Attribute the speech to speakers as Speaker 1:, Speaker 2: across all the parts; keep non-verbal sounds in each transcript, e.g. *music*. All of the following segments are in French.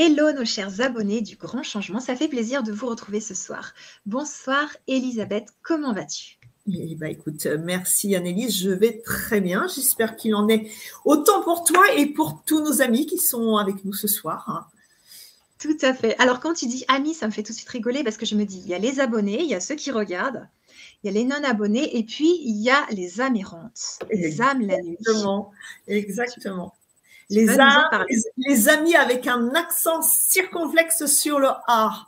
Speaker 1: Hello nos chers abonnés du Grand Changement, ça fait plaisir de vous retrouver ce soir. Bonsoir Elisabeth, comment vas-tu?
Speaker 2: Eh ben, écoute, merci Annelise, je vais très bien. J'espère qu'il en est autant pour toi et pour tous nos amis qui sont avec nous ce soir.
Speaker 1: Tout à fait. Alors quand tu dis amis, ça me fait tout de suite rigoler parce que je me dis, il y a les abonnés, il y a ceux qui regardent, il y a les non-abonnés et puis il y a les âmes errantes, les âmes la nuit.
Speaker 2: Exactement, exactement. Les, amis avec un accent circonflexe sur le A.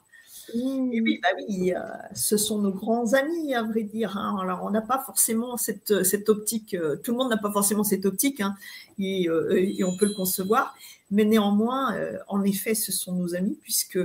Speaker 2: Mmh. Et oui, bah oui, euh, ce sont nos grands amis, à vrai dire. Hein. Alors, on n'a pas forcément cette, cette optique, euh, tout le monde n'a pas forcément cette optique, hein, et, euh, et, on peut le concevoir. Mais néanmoins, en effet, ce sont nos amis, puisque,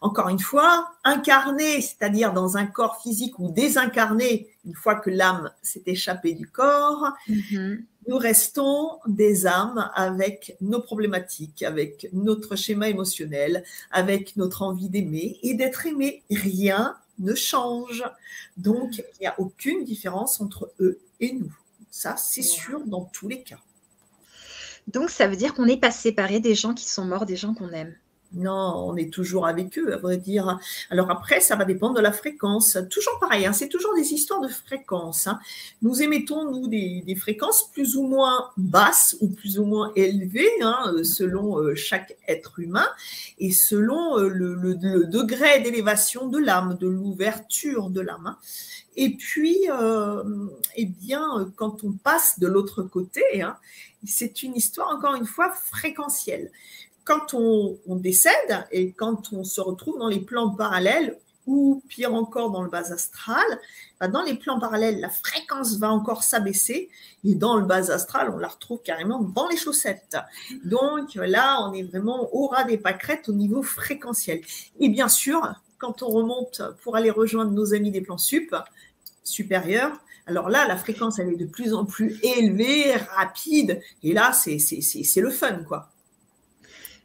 Speaker 2: encore une fois, incarnés, c'est-à-dire dans un corps physique ou désincarnés, une fois que l'âme s'est échappée du corps, mmh nous restons des âmes avec nos problématiques, avec notre schéma émotionnel, avec notre envie d'aimer et d'être aimé. Rien ne change. Donc, il n'y a aucune différence entre eux et nous. Ça, c'est sûr dans tous les cas.
Speaker 1: Donc, ça veut dire qu'on n'est pas séparés des gens qui sont morts, des gens qu'on aime.
Speaker 2: Non, on est toujours avec eux, à vrai dire. Alors après, ça va dépendre de la fréquence. Toujours pareil, hein, c'est toujours des histoires de fréquence. Hein. Nous émettons, nous, des, fréquences plus ou moins basses ou plus ou moins élevées, hein, selon euh, chaque être humain et selon euh, le, degré d'élévation de l'âme, de l'ouverture de l'âme. Et puis, euh, eh bien, quand on passe de l'autre côté, c'est une histoire, encore une fois, fréquentielle quand on, décède et quand on se retrouve dans les plans parallèles ou pire encore dans le bas astral, bah, dans les plans parallèles, la fréquence va encore s'abaisser et dans le bas astral, on la retrouve carrément dans les chaussettes. Donc là, on est vraiment au ras des pâquerettes au niveau fréquentiel. Et bien sûr, quand on remonte pour aller rejoindre nos amis des plans sup, supérieurs, alors là, la fréquence, elle est de plus en plus élevée, rapide, et là, c'est le fun, quoi.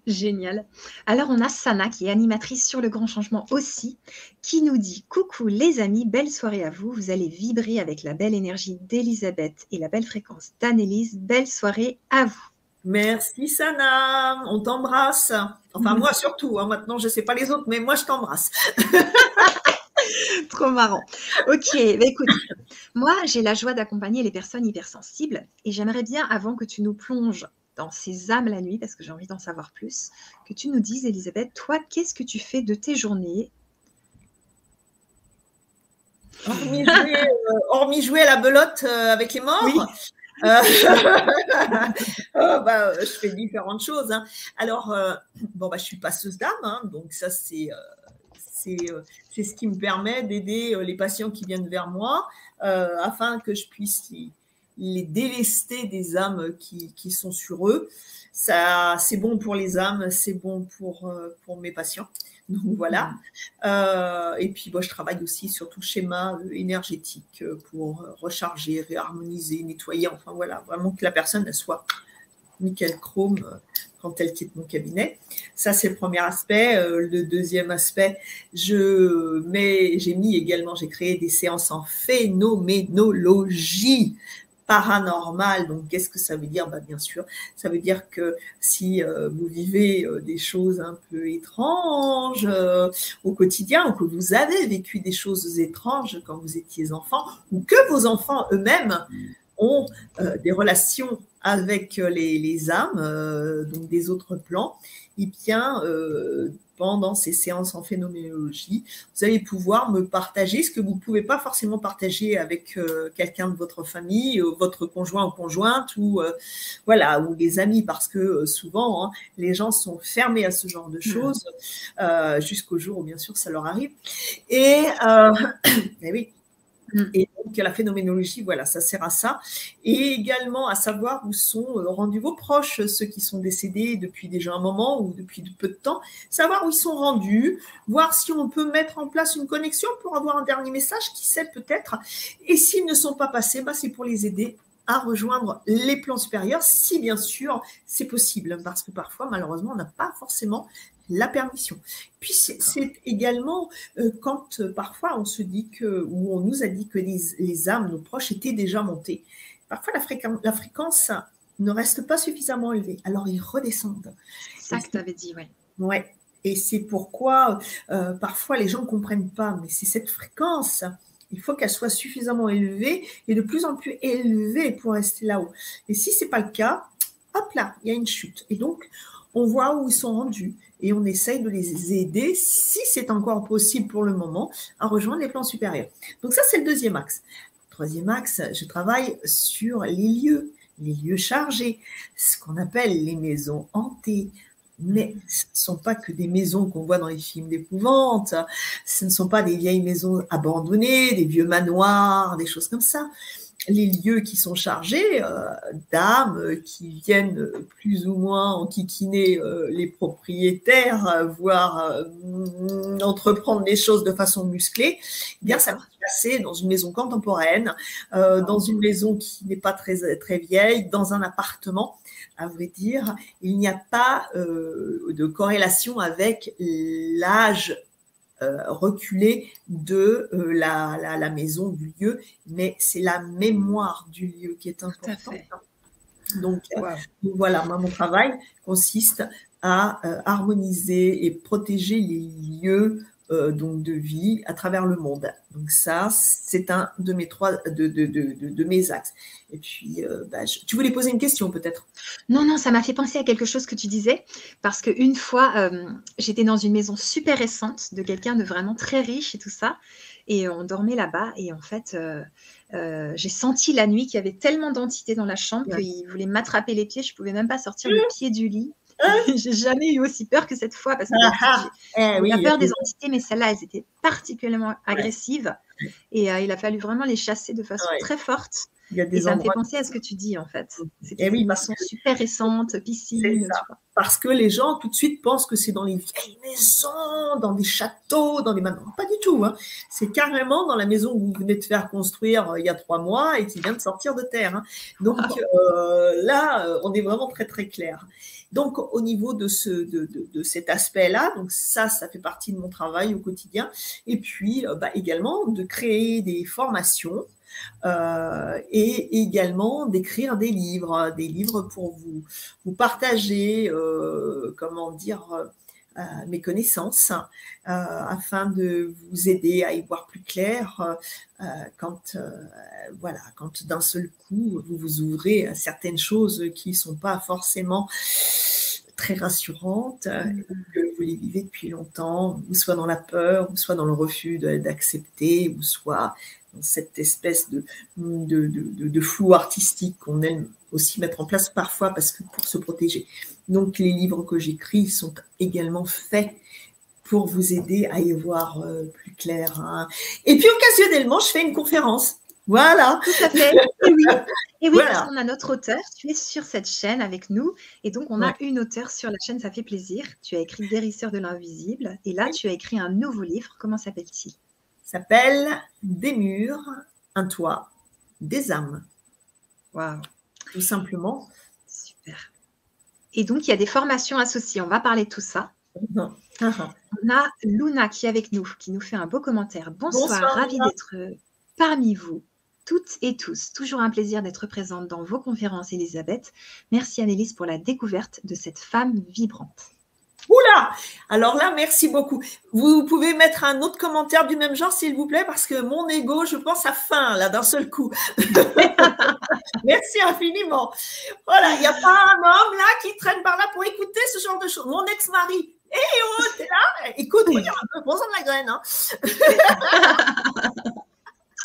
Speaker 1: Génial. Alors, on a Sana qui est animatrice sur le grand changement aussi, qui nous dit Coucou les amis, belle soirée à vous. Vous allez vibrer avec la belle énergie d'Elisabeth et la belle fréquence d'Annelise. Belle soirée à vous.
Speaker 2: Merci Sana, on t'embrasse. Enfin, moi surtout, hein. maintenant je ne sais pas les autres, mais moi je t'embrasse. *laughs*
Speaker 1: Trop marrant. Ok, bah écoute, moi j'ai la joie d'accompagner les personnes hypersensibles et j'aimerais bien, avant que tu nous plonges dans ces âmes la nuit, parce que j'ai envie d'en savoir plus, que tu nous dises, Elisabeth, toi, qu'est-ce que tu fais de tes journées?
Speaker 2: Hormis jouer, à la belote euh, avec les morts? Euh, *laughs* oh, bah, je fais différentes choses. Hein. Alors, euh, bon, bah, je suis passeuse d'âme, hein, donc ça, c'est c'est ce qui me permet d'aider les patients qui viennent vers moi afin que je puisse les délester des âmes qui, qui sont sur eux. Ça, c'est bon pour les âmes, c'est bon pour, euh, pour mes patients. Donc voilà. Euh, et puis, moi, je travaille aussi sur tout le schéma euh, énergétique pour recharger, réharmoniser, nettoyer. Enfin voilà, vraiment que la personne soit nickel chrome quand elle quitte mon cabinet. Ça, c'est le premier aspect. Le deuxième aspect, je mets, j'ai mis également, j'ai créé des séances en phénoménologie paranormal. Donc, qu'est-ce que ça veut dire? Bah, Bien sûr, ça veut dire que si euh, vous vivez euh, des choses un peu étranges euh, au quotidien, ou que vous avez vécu des choses étranges quand vous étiez enfant, ou que vos enfants eux-mêmes ont des relations avec les, les âmes, donc des autres plans, eh bien, pendant ces séances en phénoménologie, vous allez pouvoir me partager ce que vous ne pouvez pas forcément partager avec euh, quelqu'un de votre famille, euh, votre conjoint ou conjointe, ou euh, voilà, ou des amis, parce que souvent hein, les gens sont fermés à ce genre de choses jusqu'au jour où bien sûr ça leur arrive. Et, et *coughs* oui, Mm. Et donc, la phénoménologie, voilà, ça sert à ça. Et également à savoir où sont euh, rendus vos proches, ceux qui sont décédés depuis déjà un moment ou depuis peu de temps, savoir où ils sont rendus, voir si on peut mettre en place une connexion pour avoir un dernier message, qui sait peut-être. Et s'ils ne sont pas passés, bah, c'est pour les aider à rejoindre les plans supérieurs, si bien sûr c'est possible, parce que parfois, malheureusement, on n'a pas forcément la permission. Puis c'est également euh, quand euh, parfois on se dit que, ou on nous a dit que les, âmes, nos proches, étaient déjà montées. Parfois la, fréquence, la fréquence ne reste pas suffisamment élevée, alors ils redescendent.
Speaker 1: C'est ça que tu avais dit, oui.
Speaker 2: Ouais. Et c'est pourquoi euh, parfois les gens ne comprennent pas, mais c'est cette fréquence. Il faut qu'elle soit suffisamment élevée et de plus en plus élevée pour rester là-haut. Et si ce n'est pas le cas, hop là, il y a une chute. Et donc, on voit où ils sont rendus et on essaye de les aider, si c'est encore possible pour le moment, à rejoindre les plans supérieurs. Donc ça, c'est le deuxième axe. Troisième axe, je travaille sur les lieux, les lieux chargés, ce qu'on appelle les maisons hantées. Mais ce ne sont pas que des maisons qu'on voit dans les films d'épouvante, ce ne sont pas des vieilles maisons abandonnées, des vieux manoirs, des choses comme ça les lieux qui sont chargés euh, d'âmes qui viennent plus ou moins enquiquiner euh, les propriétaires, voire euh, entreprendre les choses de façon musclée, eh bien ça va se passer dans une maison contemporaine, dans une maison qui n'est pas très, très vieille, dans un appartement. À vrai dire, il n'y a pas de corrélation avec l'âge euh, reculer de euh, la, la, maison, du lieu, mais c'est la mémoire du lieu qui est importante. Donc, euh, voilà, moi, mon travail consiste à harmoniser et protéger les lieux euh, donc de vie à travers le monde. Donc ça, c'est un de mes trois, de, de, de, de mes axes. Et puis, euh, bah, tu voulais poser une question peut-être?
Speaker 1: Non, non, ça m'a fait penser à quelque chose que tu disais, parce qu'une fois, euh, j'étais dans une maison super récente de quelqu'un de vraiment très riche et tout ça, et on dormait là-bas, et en fait, j'ai senti la nuit qu'il y avait tellement d'entités dans la chambre qu'il voulait m'attraper les pieds, je pouvais même pas sortir le pied du lit. *laughs* j'ai jamais eu aussi peur que cette fois parce que ah, ah. j'ai eh peur des entités, mais celles-là, elles étaient particulièrement agressives et euh, il a fallu vraiment les chasser de façon très forte. Et ça me fait penser à ce que tu dis en fait. Mm. C'était eh oui, façon super récente, piscine.
Speaker 2: Parce que les gens tout de suite pensent que c'est dans les vieilles maisons, dans des châteaux, dans des manoirs. Pas du tout. Hein. C'est carrément dans la maison que vous venez de faire construire euh, il y a trois mois et qui vient de sortir de terre. Hein. Donc euh, là, on est vraiment très très clair. Donc, au niveau de, ce, de, cet aspect-là, donc ça, ça fait partie de mon travail au quotidien. Et puis, euh, bah, également, de créer des formations euh, et également d'écrire des livres, des livres pour vous, vous partager, euh, comment dire, mes connaissances afin de vous aider à y voir plus clair quand, voilà, quand d'un seul coup vous vous ouvrez à certaines choses qui ne sont pas forcément très rassurantes, mm. que vous les vivez depuis longtemps, ou soit dans la peur, ou soit dans le refus d'accepter, ou soit cette espèce de, de, de, de flou artistique qu'on aime aussi mettre en place parfois parce que pour se protéger. Donc les livres que j'écris sont également faits pour vous aider à y voir euh, plus clair. Hein. Et puis occasionnellement, je fais une conférence. Voilà.
Speaker 1: Tout à fait. Et oui, et oui parce qu'on a notre auteur. Tu es sur cette chaîne avec nous. Et donc, on a une auteure sur la chaîne. Ça fait plaisir. Tu as écrit Guérisseur de l'invisible. Et là, tu as écrit un nouveau livre. Comment s'appelle-t-il?
Speaker 2: S'appelle Des murs, un toit, des âmes.
Speaker 1: Waouh.
Speaker 2: Tout simplement.
Speaker 1: Super. Et donc, il y a des formations associées. On va parler de tout ça. Ah, ah. On a Luna qui est avec nous, qui nous fait un beau commentaire. Bonsoir, Bonsoir ravi d'être parmi vous toutes et tous. Toujours un plaisir d'être présente dans vos conférences, Elisabeth. Merci Annelise pour la découverte de cette femme vibrante.
Speaker 2: Oula Alors là, merci beaucoup. Vous pouvez mettre un autre commentaire du même genre, s'il vous plaît, parce que mon ego, je pense, a faim, là, d'un seul coup. *laughs* merci infiniment. Voilà, il n'y a pas un homme, là, qui traîne par là pour écouter ce genre de choses. Mon ex-mari, hé eh oh, t'es là? Écoute, regarde, prends de la graine. Hein.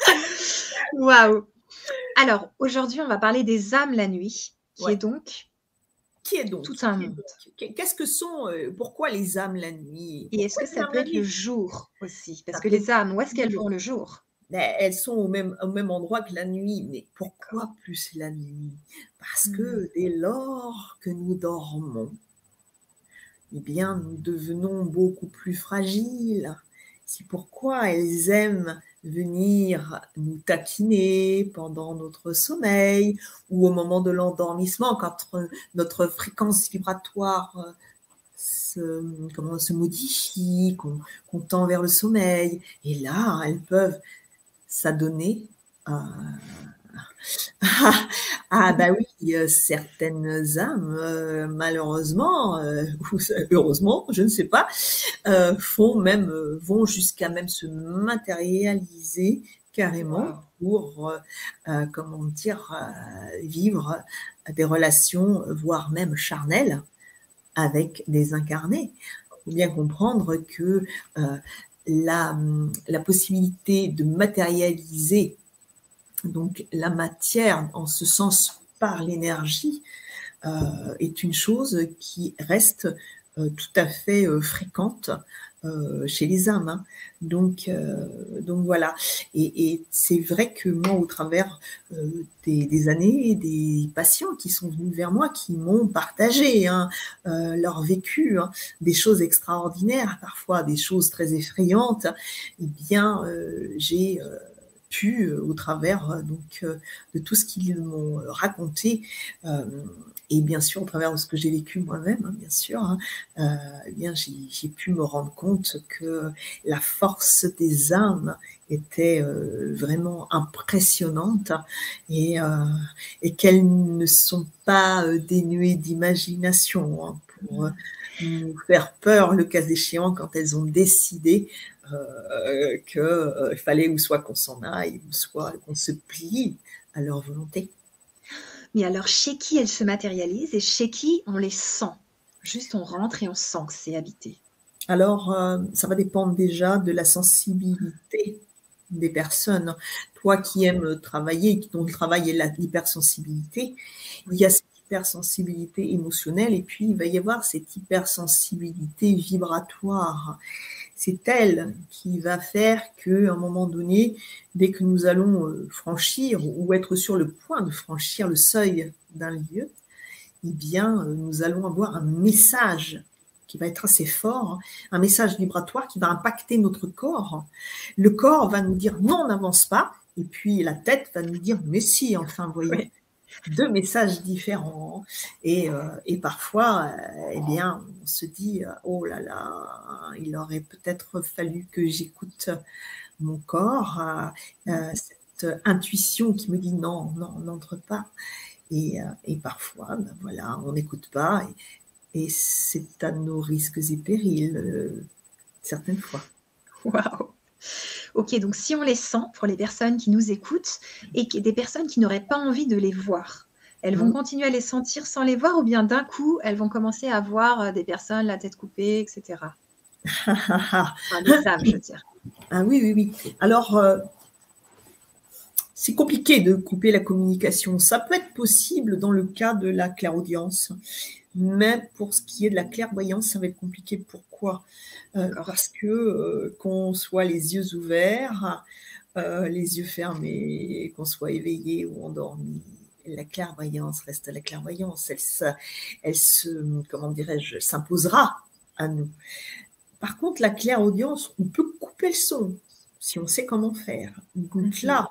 Speaker 2: *laughs*
Speaker 1: Waouh Alors, aujourd'hui, on va parler des âmes la nuit, qui est donc
Speaker 2: qui est donc?
Speaker 1: Tout un monde.
Speaker 2: Qu'est-ce que sont, euh, pourquoi les âmes la nuit?
Speaker 1: Et est-ce que ça peut être le jour aussi? Parce que les âmes, où est-ce qu'elles vont le jour?
Speaker 2: Ben, Elles sont au même, au même endroit que la nuit. Mais pourquoi plus la nuit? Parce que hmm. dès lors que nous dormons, eh bien, nous devenons beaucoup plus fragiles. C'est pourquoi elles aiment venir nous taquiner pendant notre sommeil ou au moment de l'endormissement quand notre fréquence vibratoire euh, se, comment, se modifie, qu'on tend vers le sommeil. Et là, elles peuvent s'adonner Ah, ah, bah oui, certaines âmes, malheureusement, ou heureusement, je ne sais pas, font même, vont jusqu'à même se matérialiser carrément pour, comment dire, vivre des relations, voire même charnelles, avec des incarnés. Il faut bien comprendre que la, la possibilité de matérialiser donc la matière, en ce sens par l'énergie, euh, est une chose qui reste euh, tout à fait euh, fréquente chez les âmes. Hein. Donc, donc voilà. Et, c'est vrai que moi, au travers des, années, des patients qui sont venus vers moi, qui m'ont partagé hein, leur vécu, hein, des choses extraordinaires, parfois des choses très effrayantes, eh bien, j'ai euh, au travers euh, donc, euh, de tout ce qu'ils m'ont raconté, et bien sûr au travers de ce que j'ai vécu moi-même, hein, bien sûr, hein, eh bien j'ai pu me rendre compte que la force des âmes était vraiment impressionnante et, et qu'elles ne sont pas dénuées d'imagination hein, pour nous faire peur le cas échéant quand elles ont décidé euh, qu'il euh, fallait ou soit qu'on s'en aille, ou soit qu'on se plie à leur volonté.
Speaker 1: Mais alors, chez qui elles se matérialisent et chez qui on les sent? Juste, on rentre et on sent que c'est habité.
Speaker 2: Alors, euh, ça va dépendre déjà de la sensibilité des personnes. Toi qui aimes travailler, dont le travail est l'hypersensibilité, il y a cette hypersensibilité émotionnelle et puis il va y avoir cette hypersensibilité vibratoire c'est elle qui va faire qu'à un moment donné, dès que nous allons euh, franchir ou être sur le point de franchir le seuil d'un lieu, eh bien, euh, nous allons avoir un message qui va être assez fort, un message vibratoire qui va impacter notre corps. Le corps va nous dire non, n'avance pas, et puis la tête va nous dire mais si, enfin, voyez deux messages différents. Et, euh, et parfois, euh, eh bien, on se dit, euh, oh là là, il aurait peut-être fallu que j'écoute mon corps, cette intuition qui me dit non, non, n'entre pas. Et, et, parfois, ben voilà, on n'écoute pas. Et, et c'est à nos risques et périls, certaines fois.
Speaker 1: Waouh Ok, donc si on les sent, pour les personnes qui nous écoutent et des personnes qui n'auraient pas envie de les voir, elles vont mm. continuer à les sentir sans les voir ou bien d'un coup, elles vont commencer à voir euh, des personnes la tête coupée, etc. *laughs*
Speaker 2: enfin, je veux dire. Ah oui, oui, oui. Alors, euh, c'est compliqué de couper la communication. Ça peut être possible dans le cas de la clairaudience, mais pour ce qui est de la clairvoyance, ça va être compliqué. Pourquoi? Euh, parce que euh, qu'on soit les yeux ouverts, euh, les yeux fermés, qu'on soit éveillé ou endormi, la clairvoyance reste la clairvoyance. Elle, se, elle se comment dirais-je, s'imposera à nous. Par contre, la clairaudience, on peut couper le son si on sait comment faire. Donc mhm. là,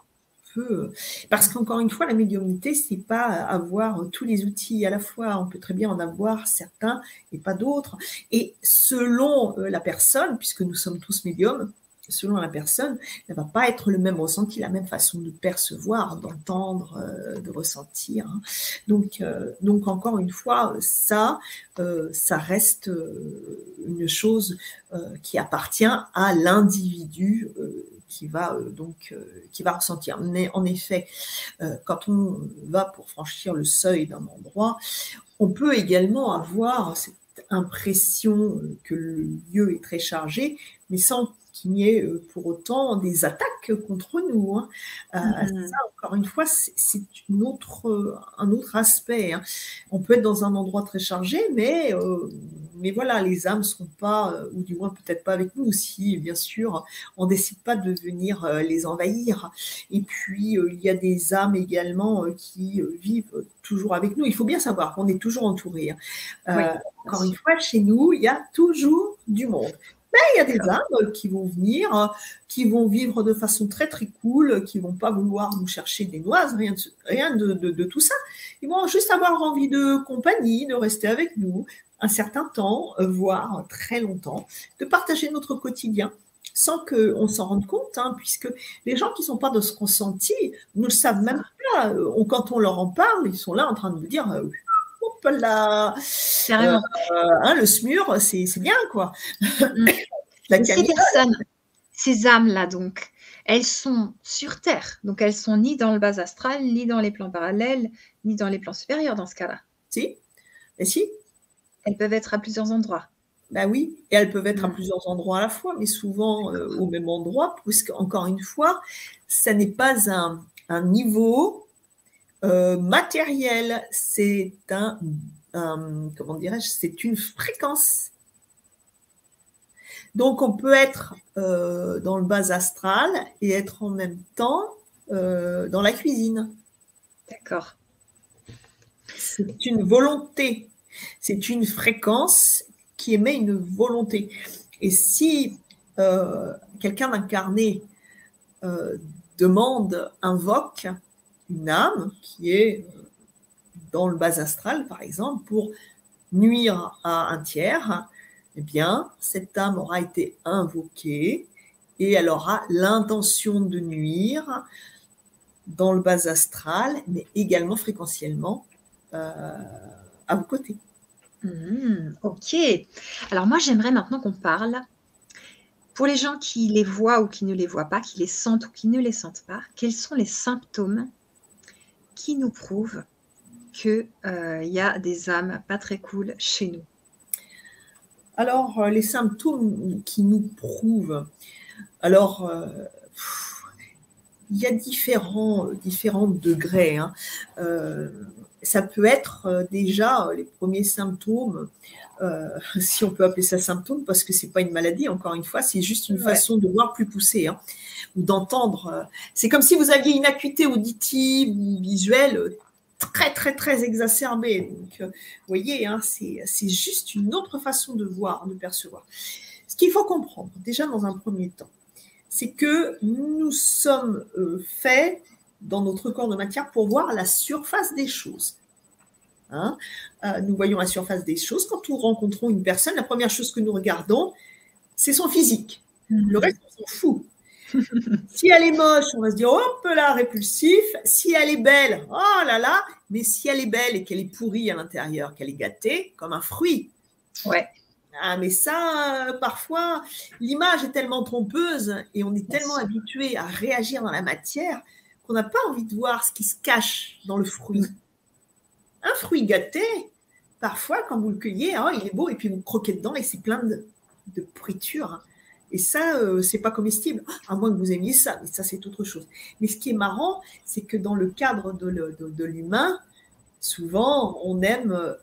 Speaker 2: euh, parce qu'encore une fois, la médiumnité, c'est pas avoir tous les outils à la fois. On peut très bien en avoir certains et pas d'autres. Et selon euh, la personne, puisque nous sommes tous médiums, selon la personne, ne va pas être le même ressenti, la même façon de percevoir, d'entendre, euh, de ressentir. Hein. Donc, donc encore une fois, ça, ça reste une chose qui appartient à l'individu qui va euh, euh, qui va ressentir. Mais en effet, euh, quand on va pour franchir le seuil d'un endroit, on peut également avoir cette impression que le lieu est très chargé, mais sans qu'il n'y ait pour autant des attaques contre nous. Hein. Mm-hmm. Ça, encore une fois, c'est une autre, un autre aspect. Hein. On peut être dans un endroit très chargé, mais mais voilà, les âmes ne seront pas, euh, ou du moins peut-être pas avec nous si, bien sûr, on décide pas de venir euh, les envahir. Et puis, euh, il y a des âmes également qui vivent toujours avec nous. Il faut bien savoir qu'on est toujours entouré. Hein. encore une fois, chez nous, il y a toujours du monde. Mais il y a des âmes qui vont venir, qui vont vivre de façon très très cool, qui vont pas vouloir nous chercher des noises, rien, de, rien de, de, tout ça. Ils vont juste avoir envie de compagnie, de rester avec nous, un certain temps, euh, voire très longtemps, de partager notre quotidien sans qu'on s'en rende compte, hein, puisque les gens qui ne sont pas dans ce consenti ne le savent même pas. quand on leur en parle, ils sont là en train de vous dire hop là, euh, hein, le smur, c'est bien quoi.
Speaker 1: Mm. *laughs* ces personnes, ces âmes-là, donc, elles sont sur Terre, donc elles sont ni dans le bas astral, ni dans les plans parallèles, ni dans les plans supérieurs dans ce cas-là.
Speaker 2: Si, mais si.
Speaker 1: Elles peuvent être à plusieurs endroits.
Speaker 2: Ben oui, et elles peuvent être à mm. plusieurs endroits à la fois, mais souvent euh, au même endroit, puisque encore une fois, ça n'est pas un, niveau euh, matériel, c'est un, comment dirais-je, c'est une fréquence. Donc on peut être euh, dans le bas astral et être en même temps dans la cuisine.
Speaker 1: D'accord.
Speaker 2: C'est une volonté, c'est une fréquence qui émet une volonté. Et si euh, quelqu'un d'incarné euh, demande, invoque une âme qui est dans le bas astral, par exemple, pour nuire à un tiers, eh bien, cette âme aura été invoquée et elle aura l'intention de nuire dans le bas astral, mais également fréquentiellement euh, à vos côtés.
Speaker 1: Mmh, ok. Alors moi, j'aimerais maintenant qu'on parle, pour les gens qui les voient ou qui ne les voient pas, qui les sentent ou qui ne les sentent pas, quels sont les symptômes qui nous prouvent qu'il euh, y a des âmes pas très cool chez nous
Speaker 2: Alors, euh, les symptômes qui nous prouvent, alors, euh, il y a différents, différents degrés. Hein ça peut être euh, déjà euh, les premiers symptômes, euh, *laughs* si on peut appeler ça symptôme, parce que c'est pas une maladie, encore une fois, c'est juste une façon de voir plus poussée, hein, ou d'entendre. C'est comme si vous aviez une acuité auditive ou visuelle très, très, très exacerbée. Donc, vous voyez, hein, c'est juste une autre façon de voir, de percevoir. Ce qu'il faut comprendre, déjà dans un premier temps, c'est que nous sommes faits dans notre corps de matière pour voir la surface des choses. Hein. Euh, nous voyons la surface des choses. Quand nous rencontrons une personne, la première chose que nous regardons, c'est son physique. Le reste, on s'en fout. *laughs* si elle est moche, on va se dire hop là, répulsif. Si elle est belle, oh là là. Mais si elle est belle et qu'elle est pourrie à l'intérieur, qu'elle est gâtée, comme un fruit.
Speaker 1: Ouais.
Speaker 2: Ah, mais ça, euh, parfois, l'image est tellement trompeuse et on est tellement habitué à réagir dans la matière on n'a pas envie de voir ce qui se cache dans le fruit. Un fruit gâté, parfois, quand vous le cueillez, oh, il est beau, et puis vous croquez dedans et c'est plein de, de pourriture. Et ça, euh, c'est pas comestible, à moins que vous aimiez ça, mais ça, c'est autre chose. Mais ce qui est marrant, c'est que dans le cadre de, l'humain, souvent, on aime euh,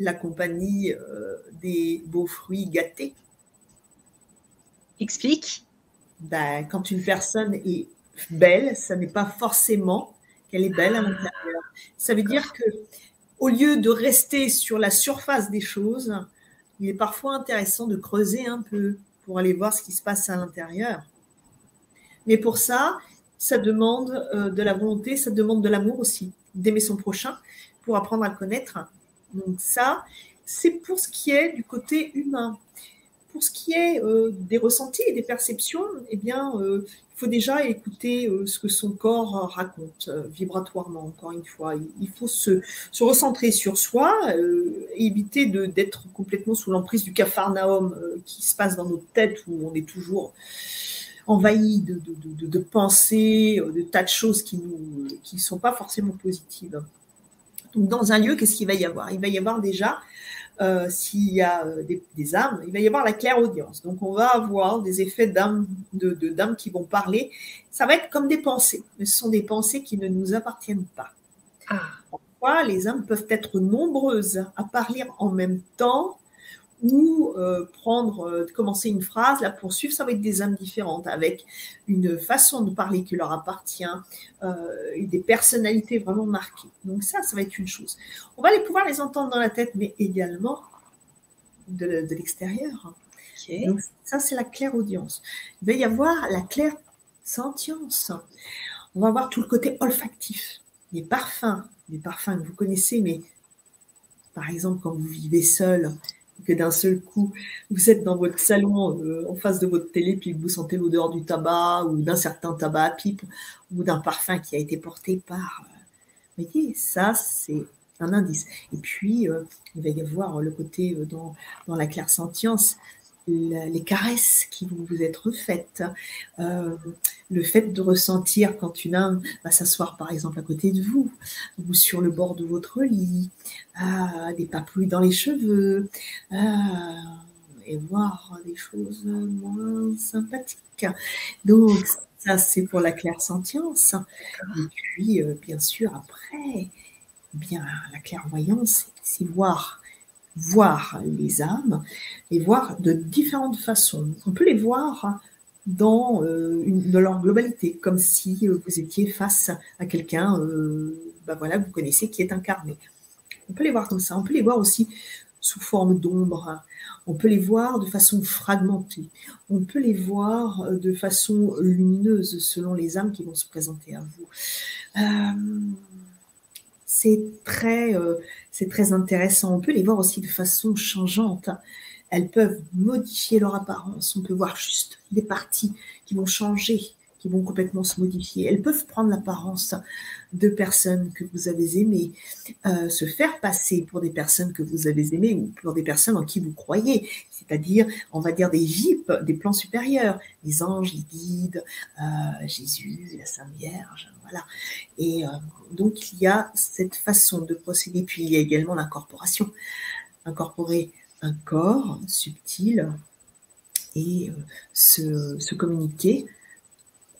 Speaker 2: la compagnie euh, des beaux fruits gâtés.
Speaker 1: Explique.
Speaker 2: Ben, quand une personne est belle, ça n'est pas forcément qu'elle est belle à l'intérieur. Ça veut dire que au lieu de rester sur la surface des choses, il est parfois intéressant de creuser un peu pour aller voir ce qui se passe à l'intérieur. Mais pour ça, ça demande euh, de la volonté, ça demande de l'amour aussi, d'aimer son prochain pour apprendre à le connaître. Donc ça, c'est pour ce qui est du côté humain. Pour ce qui est euh, des ressentis et des perceptions, eh bien, euh, faut déjà écouter euh, ce que son corps raconte vibratoirement, encore une fois. Il faut se, recentrer sur soi, éviter d'être complètement sous l'emprise du capharnaüm qui se passe dans notre tête où on est toujours envahi de, pensées, de tas de choses qui ne sont pas forcément positives. Donc, dans un lieu, qu'est-ce qu'il va y avoir? Il va y avoir déjà euh, s'il y a euh, des, âmes, il va y avoir la claire audience. Donc, on va avoir des effets d'âmes de, de, qui vont parler. Ça va être comme des pensées, mais ce sont des pensées qui ne nous appartiennent pas. Ah. Pourquoi les âmes peuvent être nombreuses à parler en même temps ou euh, prendre, euh, commencer une phrase, la poursuivre, ça va être des âmes différentes, avec une façon de parler qui leur appartient euh, et des personnalités vraiment marquées. Donc ça, ça va être une chose. On va les pouvoir les entendre dans la tête, mais également de, l'extérieur. Donc ça, c'est la claire audience. Il va y avoir la claire sentience. On va avoir tout le côté olfactif, les parfums, les parfums que vous connaissez, mais par exemple, quand vous vivez seul, que d'un seul coup, vous êtes dans votre salon euh, en face de votre télé, puis vous sentez l'odeur du tabac ou d'un certain tabac à pipe ou d'un parfum qui a été porté par. vous voyez, ça, c'est un indice. Et puis, il va y avoir le côté dans, dans la clairsentience les caresses qui vont vous être faites, euh, le fait de ressentir quand une âme va s'asseoir par exemple à côté de vous ou sur le bord de votre lit, euh, des papouilles dans les cheveux euh, et voir des choses moins sympathiques. Donc ça c'est pour la clairsentience. Et puis bien sûr après, bien la clairvoyance, c'est voir voir les âmes et voir de différentes façons. On peut les voir dans, euh, leur globalité, comme si euh, vous étiez face à quelqu'un, euh, bah voilà, vous connaissez, qui est incarné. On peut les voir comme ça. On peut les voir aussi sous forme d'ombre. On peut les voir de façon fragmentée. On peut les voir de façon lumineuse selon les âmes qui vont se présenter à vous c'est très, euh, très intéressant. On peut les voir aussi de façon changeante. Elles peuvent modifier leur apparence. On peut voir juste des parties qui vont changer, qui vont complètement se modifier. Elles peuvent prendre l'apparence de personnes que vous avez aimées, euh, se faire passer pour des personnes que vous avez aimées ou pour des personnes en qui vous croyez, c'est-à-dire, on va dire, des VIP, des plans supérieurs, les anges, les guides, euh, Jésus, la Sainte Vierge, voilà. Et euh, donc, il y a cette façon de procéder, puis il y a également l'incorporation. Incorporer un corps subtil et se, se communiquer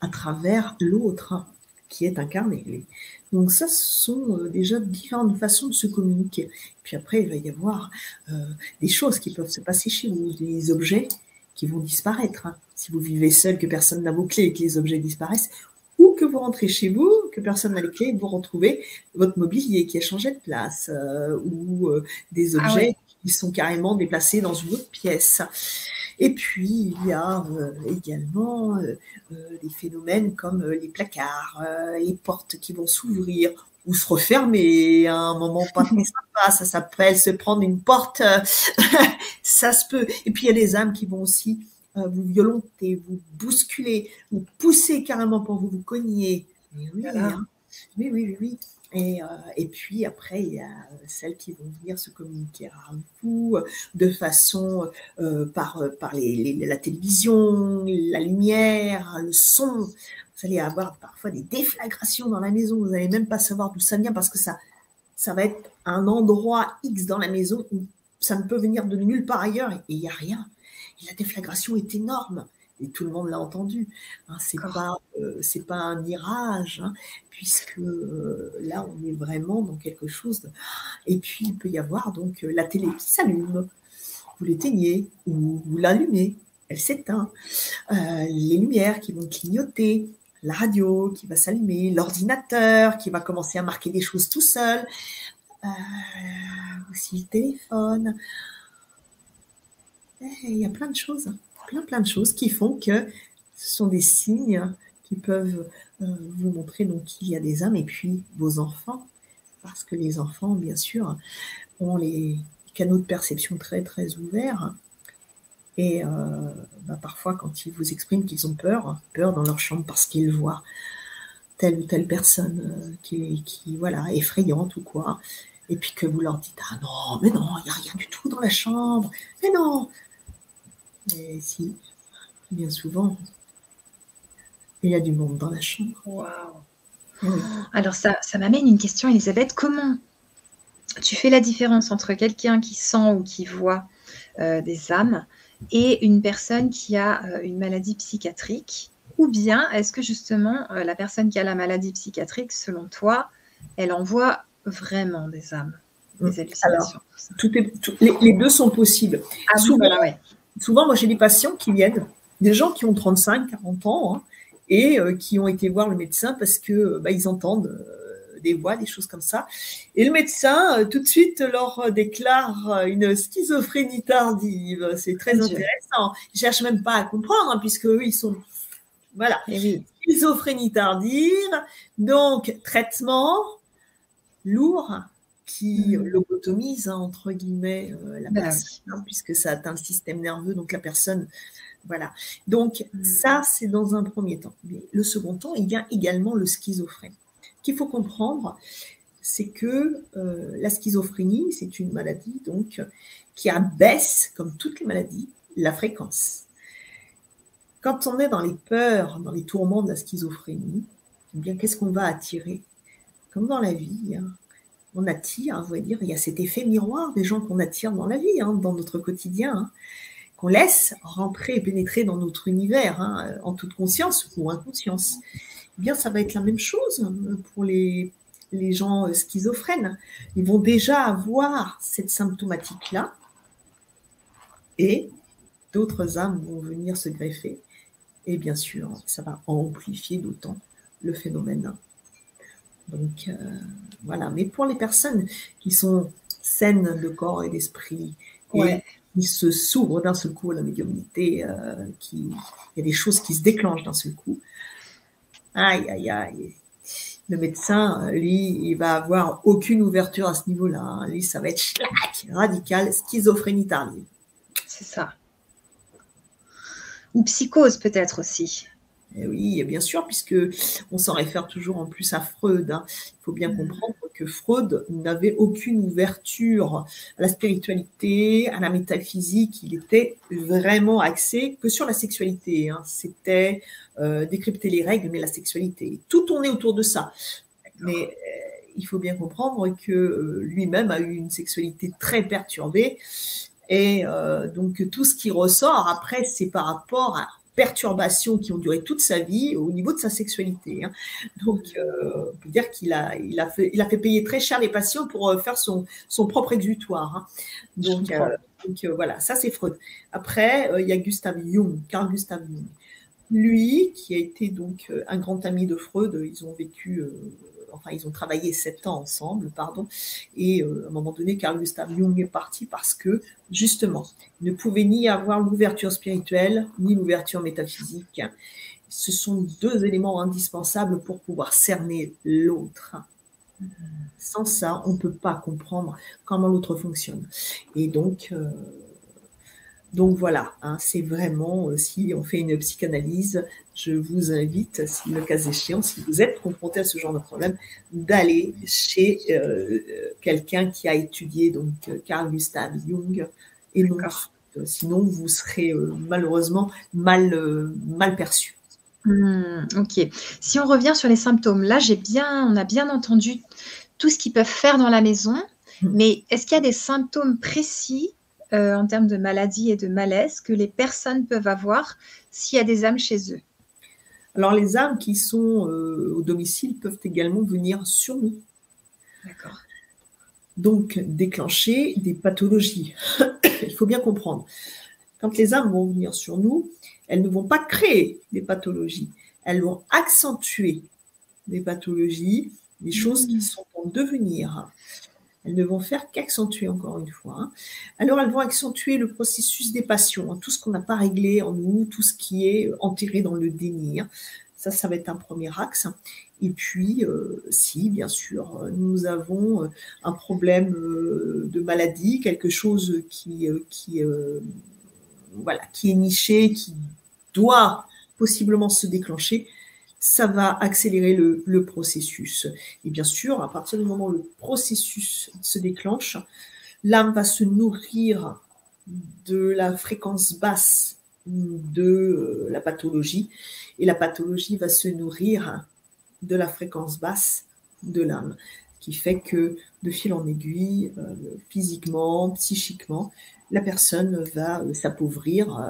Speaker 2: à travers l'autre qui est incarné. Donc ça, ce sont euh, déjà différentes façons de se communiquer. Puis après, il va y avoir euh, des choses qui peuvent se passer chez vous, des objets qui vont disparaître. Hein. Si vous vivez seul, que personne n'a vos clés et que les objets disparaissent, ou que vous rentrez chez vous, que personne n'a les clés et que vous retrouvez votre mobilier qui a changé de place, euh, ou des ah objets qui sont carrément déplacés dans une autre pièce. Et puis, il y a euh, également euh, euh, des phénomènes comme les placards, les portes qui vont s'ouvrir ou se refermer à un moment pas très *laughs* sympa. Ça s'appelle se prendre une porte. *laughs* ça se peut. Et puis, il y a des âmes qui vont aussi vous violenter, vous bousculer, vous pousser carrément pour vous vous cogner. oui, hein. oui, oui, oui, oui. Et, euh, et, puis après, il y a celles qui vont venir se communiquer à vous de façon euh, par, euh, la télévision, la lumière, le son. Vous allez avoir parfois des déflagrations dans la maison. Vous n'allez même pas savoir d'où ça vient parce que ça, ça va être un endroit X dans la maison où ça ne peut venir de nulle part ailleurs et il n'y a rien. Et la déflagration est énorme et tout le monde l'a entendu. Hein, c'est pas euh, c'est pas un mirage, hein, puisque euh, là on est vraiment dans quelque chose. Et puis il peut y avoir donc euh, la télé qui s'allume, vous l'éteignez ou vous l'allumez, elle s'éteint. les lumières qui vont clignoter, la radio qui va s'allumer, l'ordinateur qui va commencer à marquer des choses tout seul, aussi le téléphone. Eh, il y a plein de choses plein, plein de choses qui font que ce sont des signes qui peuvent euh, vous montrer donc qu'il y a des âmes et puis vos enfants, parce que les enfants, bien sûr, ont les canaux de perception très, très ouverts. Et euh, bah, parfois, quand ils vous expriment qu'ils ont peur, peur dans leur chambre parce qu'ils voient telle ou telle personne euh, qui, qui, voilà, effrayante ou quoi, et puis que vous leur dites Ah non, mais non, il n'y a rien du tout dans la chambre, mais non, et si, bien souvent, il y a du monde dans la chambre.
Speaker 1: Waouh Alors ça, ça m'amène une question, Elisabeth. Comment tu fais la différence entre quelqu'un qui sent ou qui voit euh, des âmes et une personne qui a euh, une maladie psychiatrique? Ou bien est-ce que justement euh, la personne qui a la maladie psychiatrique, selon toi, elle envoie vraiment des âmes, des hallucinations
Speaker 2: tout est, les, deux sont possibles.
Speaker 1: Ah, voilà, ouais
Speaker 2: souvent, moi, j'ai des patients qui viennent, des gens qui ont 35, 40 ans, hein, et euh, qui ont été voir le médecin parce que bah, ils entendent euh, des voix, des choses comme ça. Et le médecin, euh, tout de suite, leur déclare une schizophrénie tardive. C'est très intéressant. Ils cherchent même pas à comprendre, hein, puisque eux, ils sont voilà.
Speaker 1: Eh
Speaker 2: schizophrénie tardive, donc traitement lourd, qui mmh. lobotomise, hein, entre guillemets, euh, la bah personne, hein, puisque ça atteint le système nerveux, donc la personne. Voilà. Donc, mmh. ça, c'est dans un premier temps. Mais le second temps, il y a également le schizophrène. qu'il faut comprendre, c'est que euh, la schizophrénie, c'est une maladie donc qui abaisse, comme toutes les maladies, la fréquence. Quand on est dans les peurs, dans les tourments de la schizophrénie, eh bien, qu'est-ce qu'on va attirer? Comme dans la vie, hein, on attire, vous voyez dire, il y a cet effet miroir des gens qu'on attire dans la vie, hein, dans notre quotidien, hein, qu'on laisse rentrer et pénétrer dans notre univers, hein, en toute conscience ou inconscience. Eh bien, ça va être la même chose pour les, les gens schizophrènes. Ils vont déjà avoir cette symptomatique-là et d'autres âmes vont venir se greffer. Et bien sûr, ça va amplifier d'autant le phénomène. Donc euh, voilà, mais pour les personnes qui sont saines de corps et d'esprit, et qui se s'ouvrent d'un seul coup à la médiumnité, euh, qui, il y a des choses qui se déclenchent d'un seul coup. Aïe, aïe, aïe. Le médecin, lui, il va avoir aucune ouverture à ce niveau-là. Hein. Lui, ça va être radical, schizophrénie tardive.
Speaker 1: C'est ça. Ou psychose peut-être aussi.
Speaker 2: Eh oui, bien sûr, puisque on s'en réfère toujours en plus à Freud. Hein. Il faut bien mm. comprendre que Freud n'avait aucune ouverture à la spiritualité, à la métaphysique. Il était vraiment axé que sur la sexualité. Hein. C'était euh, décrypter les règles, mais la sexualité. Tout tournait autour de ça. Mais euh, il faut bien comprendre que euh, lui-même a eu une sexualité très perturbée. Et donc tout ce qui ressort après, c'est par rapport à perturbations qui ont duré toute sa vie au niveau de sa sexualité. Hein. Donc, euh, on peut dire qu'il a, il a, fait, il a fait payer très cher les patients pour euh, faire son, son propre exutoire. Hein. Donc, euh, donc voilà, ça c'est Freud. Après, il y a Gustav Jung, Carl Gustav Jung. Lui, qui a été donc un grand ami de Freud, ils ont vécu enfin ils ont travaillé sept ans ensemble, pardon, et euh, à un moment donné, Carl Gustav Jung est parti parce que justement, il ne pouvait ni avoir l'ouverture spirituelle ni l'ouverture métaphysique. Ce sont deux éléments indispensables pour pouvoir cerner l'autre. Sans ça, on ne peut pas comprendre comment l'autre fonctionne. Et donc, euh, donc voilà, hein, c'est vraiment, euh, si on fait une psychanalyse, je vous invite, si le cas échéant, si vous êtes confronté à ce genre de problème, d'aller chez euh, quelqu'un qui a étudié donc euh, Carl Gustav Jung et non, sinon vous serez malheureusement mal, mal perçu.
Speaker 1: Hmm, ok. Si on revient sur les symptômes, là j'ai bien, on a bien entendu tout ce qu'ils peuvent faire dans la maison, hmm. mais est-ce qu'il y a des symptômes précis euh, en termes de maladie et de malaise que les personnes peuvent avoir s'il y a des âmes chez eux
Speaker 2: Alors les âmes qui sont euh, au domicile peuvent également venir sur nous. D'accord. Donc déclencher des pathologies. *coughs* Il faut bien comprendre. Quand les âmes vont venir sur nous, elles ne vont pas créer des pathologies, elles vont accentuer des pathologies, des choses qui mmh. sont en devenir. Elles ne vont faire qu'accentuer encore une fois. Hein. Alors elles vont accentuer le processus des passions, hein, tout ce qu'on n'a pas réglé en nous, tout ce qui est enterré dans le déni. Hein. Ça, ça va être un premier axe. Et puis, euh, si, bien sûr, nous avons euh, un problème euh, de maladie, quelque chose qui, qui, voilà, qui est niché, qui doit possiblement se déclencher, ça va accélérer le, processus. Et bien sûr, à partir du moment où le processus se déclenche, l'âme va se nourrir de la fréquence basse de euh, la pathologie et la pathologie va se nourrir de la fréquence basse de l'âme, qui fait que de fil en aiguille, euh, physiquement, psychiquement, la personne va euh, s'appauvrir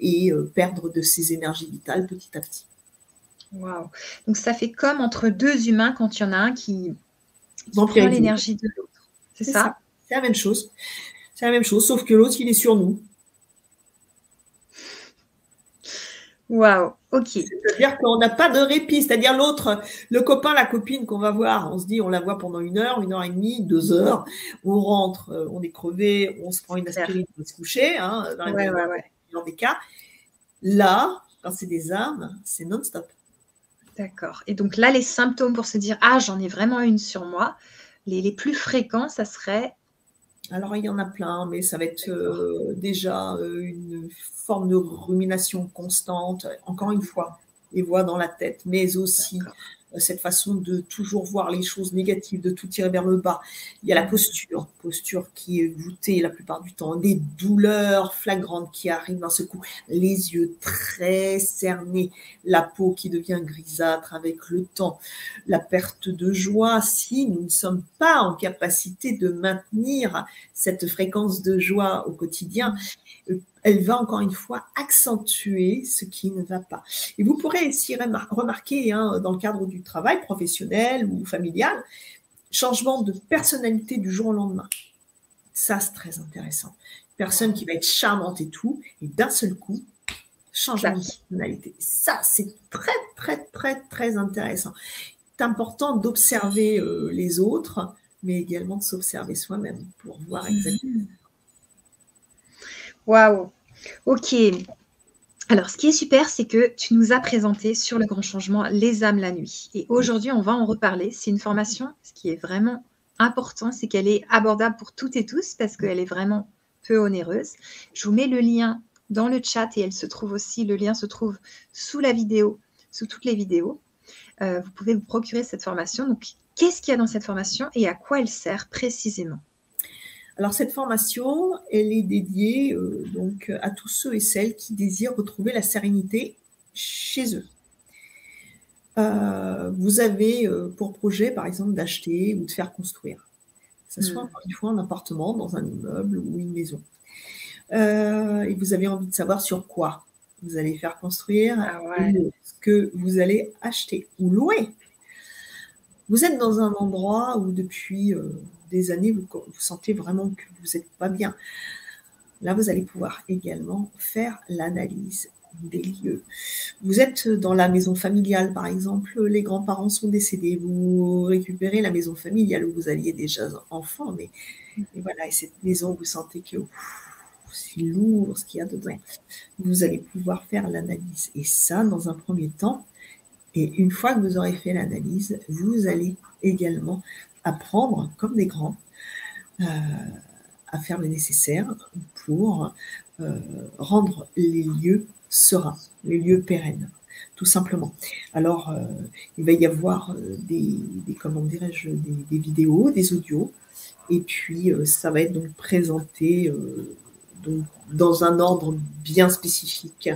Speaker 2: et perdre de ses énergies vitales petit à petit.
Speaker 1: Waouh. Donc ça fait comme entre deux humains quand il y en a un qui, prend l'énergie de l'autre.
Speaker 2: C'est ça, C'est la même chose. C'est la même chose, sauf que l'autre, il est sur nous.
Speaker 1: Waouh, ok.
Speaker 2: C'est-à-dire qu'on n'a pas de répit. C'est-à-dire l'autre, le copain, la copine qu'on va voir, on se dit, on la voit pendant une heure, une heure et demie, deux heures. On rentre, euh, on est crevé, on se prend une aspirine pour se coucher, hein, dans, ouais, dans des cas. Là, quand c'est des âmes, c'est non-stop.
Speaker 1: D'accord. Et donc là, les symptômes pour se dire Ah, j'en ai vraiment une sur moi, les, plus fréquents, ça serait
Speaker 2: alors, il y en a plein, mais ça va être euh, déjà euh, une forme de rumination constante, encore une fois, les voix dans la tête, mais aussi cette façon de toujours voir les choses négatives, de tout tirer vers le bas. Il y a la posture, posture qui est voûtée la plupart du temps, des douleurs flagrantes qui arrivent d'un seul coup, les yeux très cernés, la peau qui devient grisâtre avec le temps, la perte de joie. Si nous ne sommes pas en capacité de maintenir cette fréquence de joie au quotidien elle va encore une fois accentuer ce qui ne va pas. Et vous pourrez aussi remarquer hein, dans le cadre du travail professionnel ou familial, changement de personnalité du jour au lendemain. Ça, c'est très intéressant. Personne qui va être charmante et tout, et d'un seul coup, changement de personnalité. Ça, c'est très, très, très, très intéressant. C'est important d'observer euh, les autres, mais également de s'observer soi-même pour voir mmh. exactement.
Speaker 1: Waouh Ok. Alors, ce qui est super, c'est que tu nous as présenté sur le grand changement les âmes la nuit. Et aujourd'hui, on va en reparler. C'est une formation, ce qui est vraiment important, c'est qu'elle est abordable pour toutes et tous parce qu'elle est vraiment peu onéreuse. Je vous mets le lien dans le chat et elle se trouve aussi, le lien se trouve sous la vidéo, sous toutes les vidéos. Euh, vous pouvez vous procurer cette formation. Donc, qu'est-ce qu'il y a dans cette formation et à quoi elle sert précisément?
Speaker 2: Alors cette formation, elle est dédiée euh, donc à tous ceux et celles qui désirent retrouver la sérénité chez eux. Euh, vous avez euh, pour projet, par exemple, d'acheter ou de faire construire. Que ce soit hmm. encore une fois un appartement, dans un immeuble ou une maison. et vous avez envie de savoir sur quoi vous allez faire construire, ah ce que vous allez acheter ou louer. Vous êtes dans un endroit où depuis des années, vous, sentez vraiment que vous n'êtes pas bien. Là, vous allez pouvoir également faire l'analyse des lieux. Vous êtes dans la maison familiale, par exemple, les grands-parents sont décédés, vous récupérez la maison familiale où vous alliez déjà enfant, mais voilà, et cette maison, vous sentez que c'est lourd ce qu'il y a dedans. Vous allez pouvoir faire l'analyse. Et ça, dans un premier temps, et une fois que vous aurez fait l'analyse, vous allez également apprendre, comme des grands, euh, à faire le nécessaire pour euh, rendre les lieux sereins, les lieux pérennes, tout simplement. Alors, euh, il va y avoir des, comment dirais-je, des, vidéos, des audios, et puis ça va être donc présenté dans un ordre bien spécifique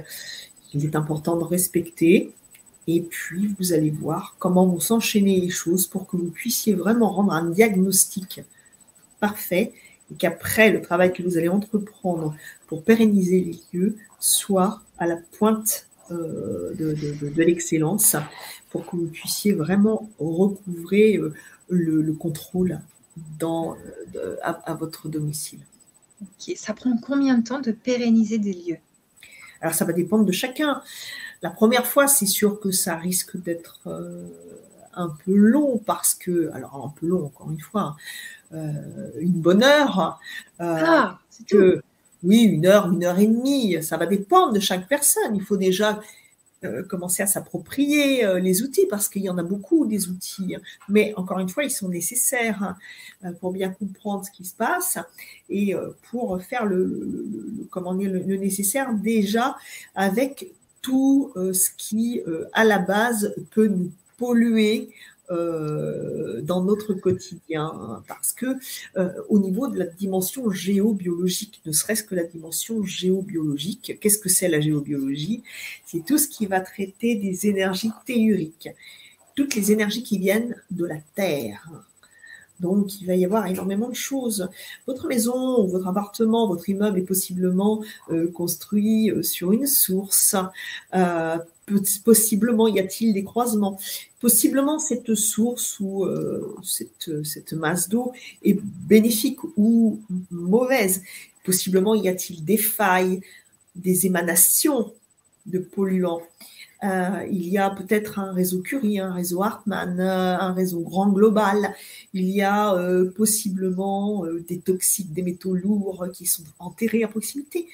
Speaker 2: qu'il est important de respecter et puis, vous allez voir comment vont s'enchaîner les choses pour que vous puissiez vraiment rendre un diagnostic parfait et qu'après, le travail que vous allez entreprendre pour pérenniser les lieux soit à la pointe euh, de, l'excellence pour que vous puissiez vraiment recouvrer euh, le, contrôle dans, euh, à, votre domicile.
Speaker 1: Ça prend combien de temps de pérenniser des lieux?
Speaker 2: Alors, ça va dépendre de chacun. La première fois, c'est sûr que ça risque d'être euh, un peu long parce que, alors un peu long encore une fois, euh, une bonne heure.
Speaker 1: Euh, ah, c'est
Speaker 2: que, oui, une heure, une heure et demie, ça va dépendre de chaque personne. Il faut déjà commencer à s'approprier les outils parce qu'il y en a beaucoup des outils. Mais encore une fois, ils sont nécessaires hein, pour bien comprendre ce qui se passe et pour faire le, comment dire, le nécessaire déjà avec tout euh, ce qui, euh, à la base, peut nous polluer euh, dans notre quotidien, parce que au niveau de la dimension géobiologique, ne serait-ce que la dimension géobiologique, qu'est-ce que c'est la géobiologie? C'est tout ce qui va traiter des énergies telluriques, toutes les énergies qui viennent de la Terre. Donc, il va y avoir énormément de choses. Votre maison, votre appartement, votre immeuble est possiblement euh, construit euh, sur une source. Euh, possiblement, y a-t-il des croisements? Possiblement, cette source ou cette, cette masse d'eau est bénéfique ou mauvaise. Possiblement, y a-t-il des failles, des émanations de polluants? Euh, il y a peut-être un réseau Curie, un réseau Hartmann, euh, un réseau grand global. Il y a euh, possiblement des toxiques, des métaux lourds qui sont enterrés à proximité.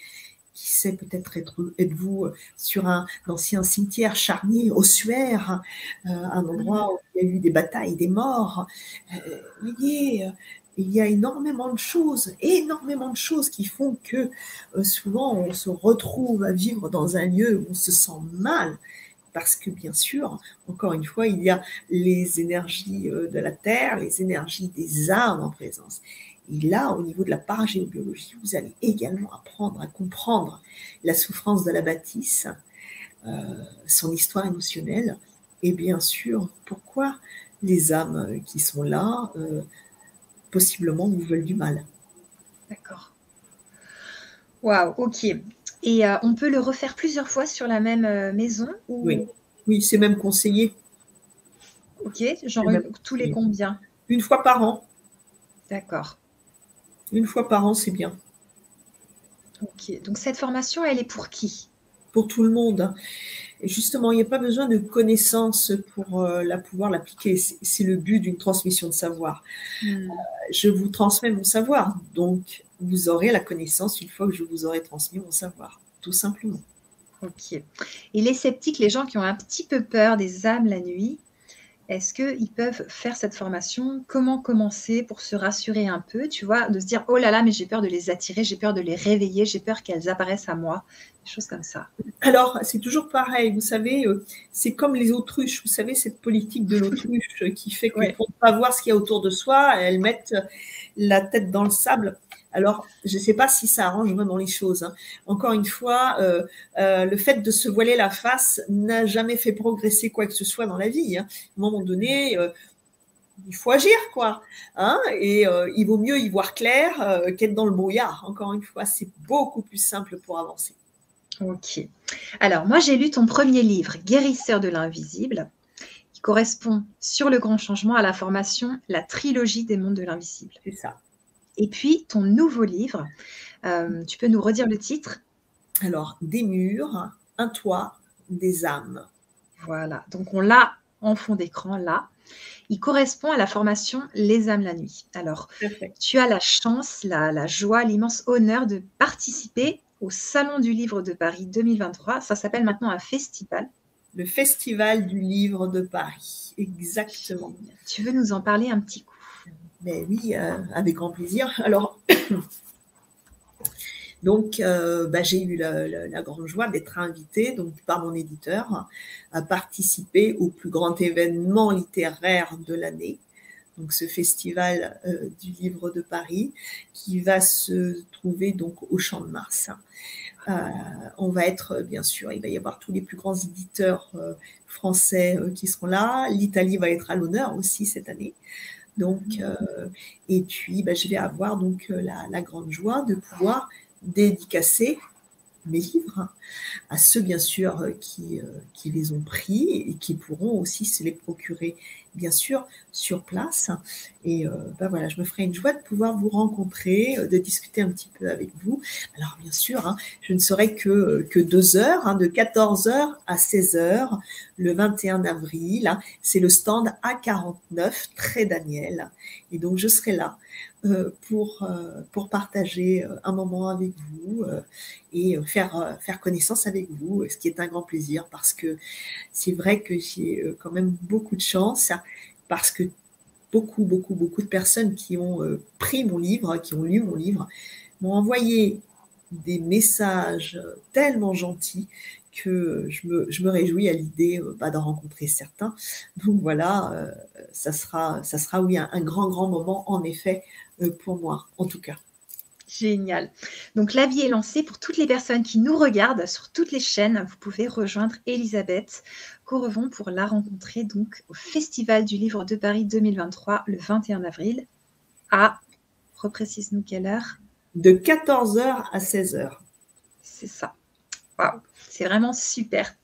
Speaker 2: qui sait, peut-être êtes-vous sur un ancien cimetière charnier, ossuaire, un endroit où il y a eu des batailles, des morts. voyez, il y a énormément de choses, énormément de choses qui font que souvent on se retrouve à vivre dans un lieu où on se sent mal, parce que bien sûr, encore une fois, il y a les énergies euh, de la Terre, les énergies des âmes en présence. Et là, au niveau de la paragéobiologie, vous allez également apprendre à comprendre la souffrance de la bâtisse, euh, son histoire émotionnelle, et bien sûr, pourquoi les âmes qui sont là, euh, possiblement, vous veulent du mal.
Speaker 1: D'accord. Waouh, ok. Et euh, on peut le refaire plusieurs fois sur la même euh, maison
Speaker 2: Oui, oui c'est même conseillé.
Speaker 1: Ok, genre tous les combien?
Speaker 2: Une fois par an.
Speaker 1: D'accord.
Speaker 2: Une fois par an, c'est bien.
Speaker 1: Ok, donc cette formation, elle est pour qui?
Speaker 2: Pour tout le monde. Et justement, il n'y a pas besoin de connaissances pour euh, la pouvoir l'appliquer. C'est le but d'une transmission de savoir. Hmm. je vous transmets mon savoir, donc vous aurez la connaissance une fois que je vous aurai transmis mon savoir, tout simplement.
Speaker 1: Ok. Et les sceptiques, les gens qui ont un petit peu peur des âmes la nuit, est-ce qu'ils peuvent faire cette formation? Comment commencer pour se rassurer un peu, tu vois, de se dire, oh là là, mais j'ai peur de les attirer, j'ai peur de les réveiller, j'ai peur qu'elles apparaissent à moi, des choses comme ça.
Speaker 2: Alors, c'est toujours pareil, vous savez, euh, c'est comme les autruches, vous savez, cette politique de l'autruche qui fait qu'on ne peut pas voir ce qu'il y a autour de soi, elles mettent la tête dans le sable alors, je ne sais pas si ça arrange vraiment les choses. Hein. Encore une fois, euh, euh, le fait de se voiler la face n'a jamais fait progresser quoi que ce soit dans la vie. Hein. À un moment donné, euh, il faut agir, quoi. Hein. Et il vaut mieux y voir clair qu'être dans le brouillard. Encore une fois, c'est beaucoup plus simple pour avancer.
Speaker 1: Ok. Alors, moi, j'ai lu ton premier livre, Guérisseur de l'invisible, qui correspond sur le grand changement à la formation La trilogie des mondes de l'invisible.
Speaker 2: C'est ça.
Speaker 1: Et puis, ton nouveau livre, euh, tu peux nous redire le titre?
Speaker 2: Alors, Des murs, un toit, des âmes.
Speaker 1: Voilà, donc on l'a en fond d'écran là. Il correspond à la formation Les âmes la nuit. Alors, tu as la chance, la, la joie, l'immense honneur de participer au Salon du Livre de Paris 2023. Ça s'appelle maintenant un festival.
Speaker 2: Le Festival du Livre de Paris, exactement.
Speaker 1: Tu veux nous en parler un petit coup
Speaker 2: mais oui, euh, avec grand plaisir. Alors, *coughs* donc, euh, bah, j'ai eu la, grande joie d'être invitée donc, par mon éditeur à participer au plus grand événement littéraire de l'année, donc ce festival euh, du livre de Paris, qui va se trouver donc au Champ de Mars. on va être, bien sûr, il va y avoir tous les plus grands éditeurs français qui seront là. L'Italie va être à l'honneur aussi cette année. Donc, euh, et puis, bah, je vais avoir donc euh, la, grande joie de pouvoir dédicacer mes livres hein, à ceux, bien sûr, euh, qui, qui les ont pris et qui pourront aussi se les procurer bien sûr, sur place. Et ben voilà, je me ferai une joie de pouvoir vous rencontrer, euh, de discuter un petit peu avec vous. Alors, bien sûr, hein, je ne serai que, que deux heures, hein, de 14 heures à 16 heures, le 21 avril. C'est le stand A49, très Daniel. Et donc, je serai là euh, pour, euh, pour partager euh, un moment avec vous et faire, faire connaissance avec vous, ce qui est un grand plaisir parce que c'est vrai que j'ai quand même beaucoup de chance parce que beaucoup, beaucoup, beaucoup de personnes qui ont pris mon livre, qui ont lu mon livre, m'ont envoyé des messages tellement gentils que je me, je me réjouis à l'idée bah, d'en rencontrer certains. Donc voilà, ça, sera, ça sera oui un, grand, grand moment en effet euh, pour moi, en tout cas.
Speaker 1: Génial. Donc l'avis est lancé pour toutes les personnes qui nous regardent sur toutes les chaînes. Vous pouvez rejoindre Elisabeth Correvon pour la rencontrer donc au Festival du Livre de Paris 2023 le 21 avril à, reprécise-nous quelle heure?
Speaker 2: De 14h à 16h.
Speaker 1: C'est ça. Waouh, c'est vraiment super.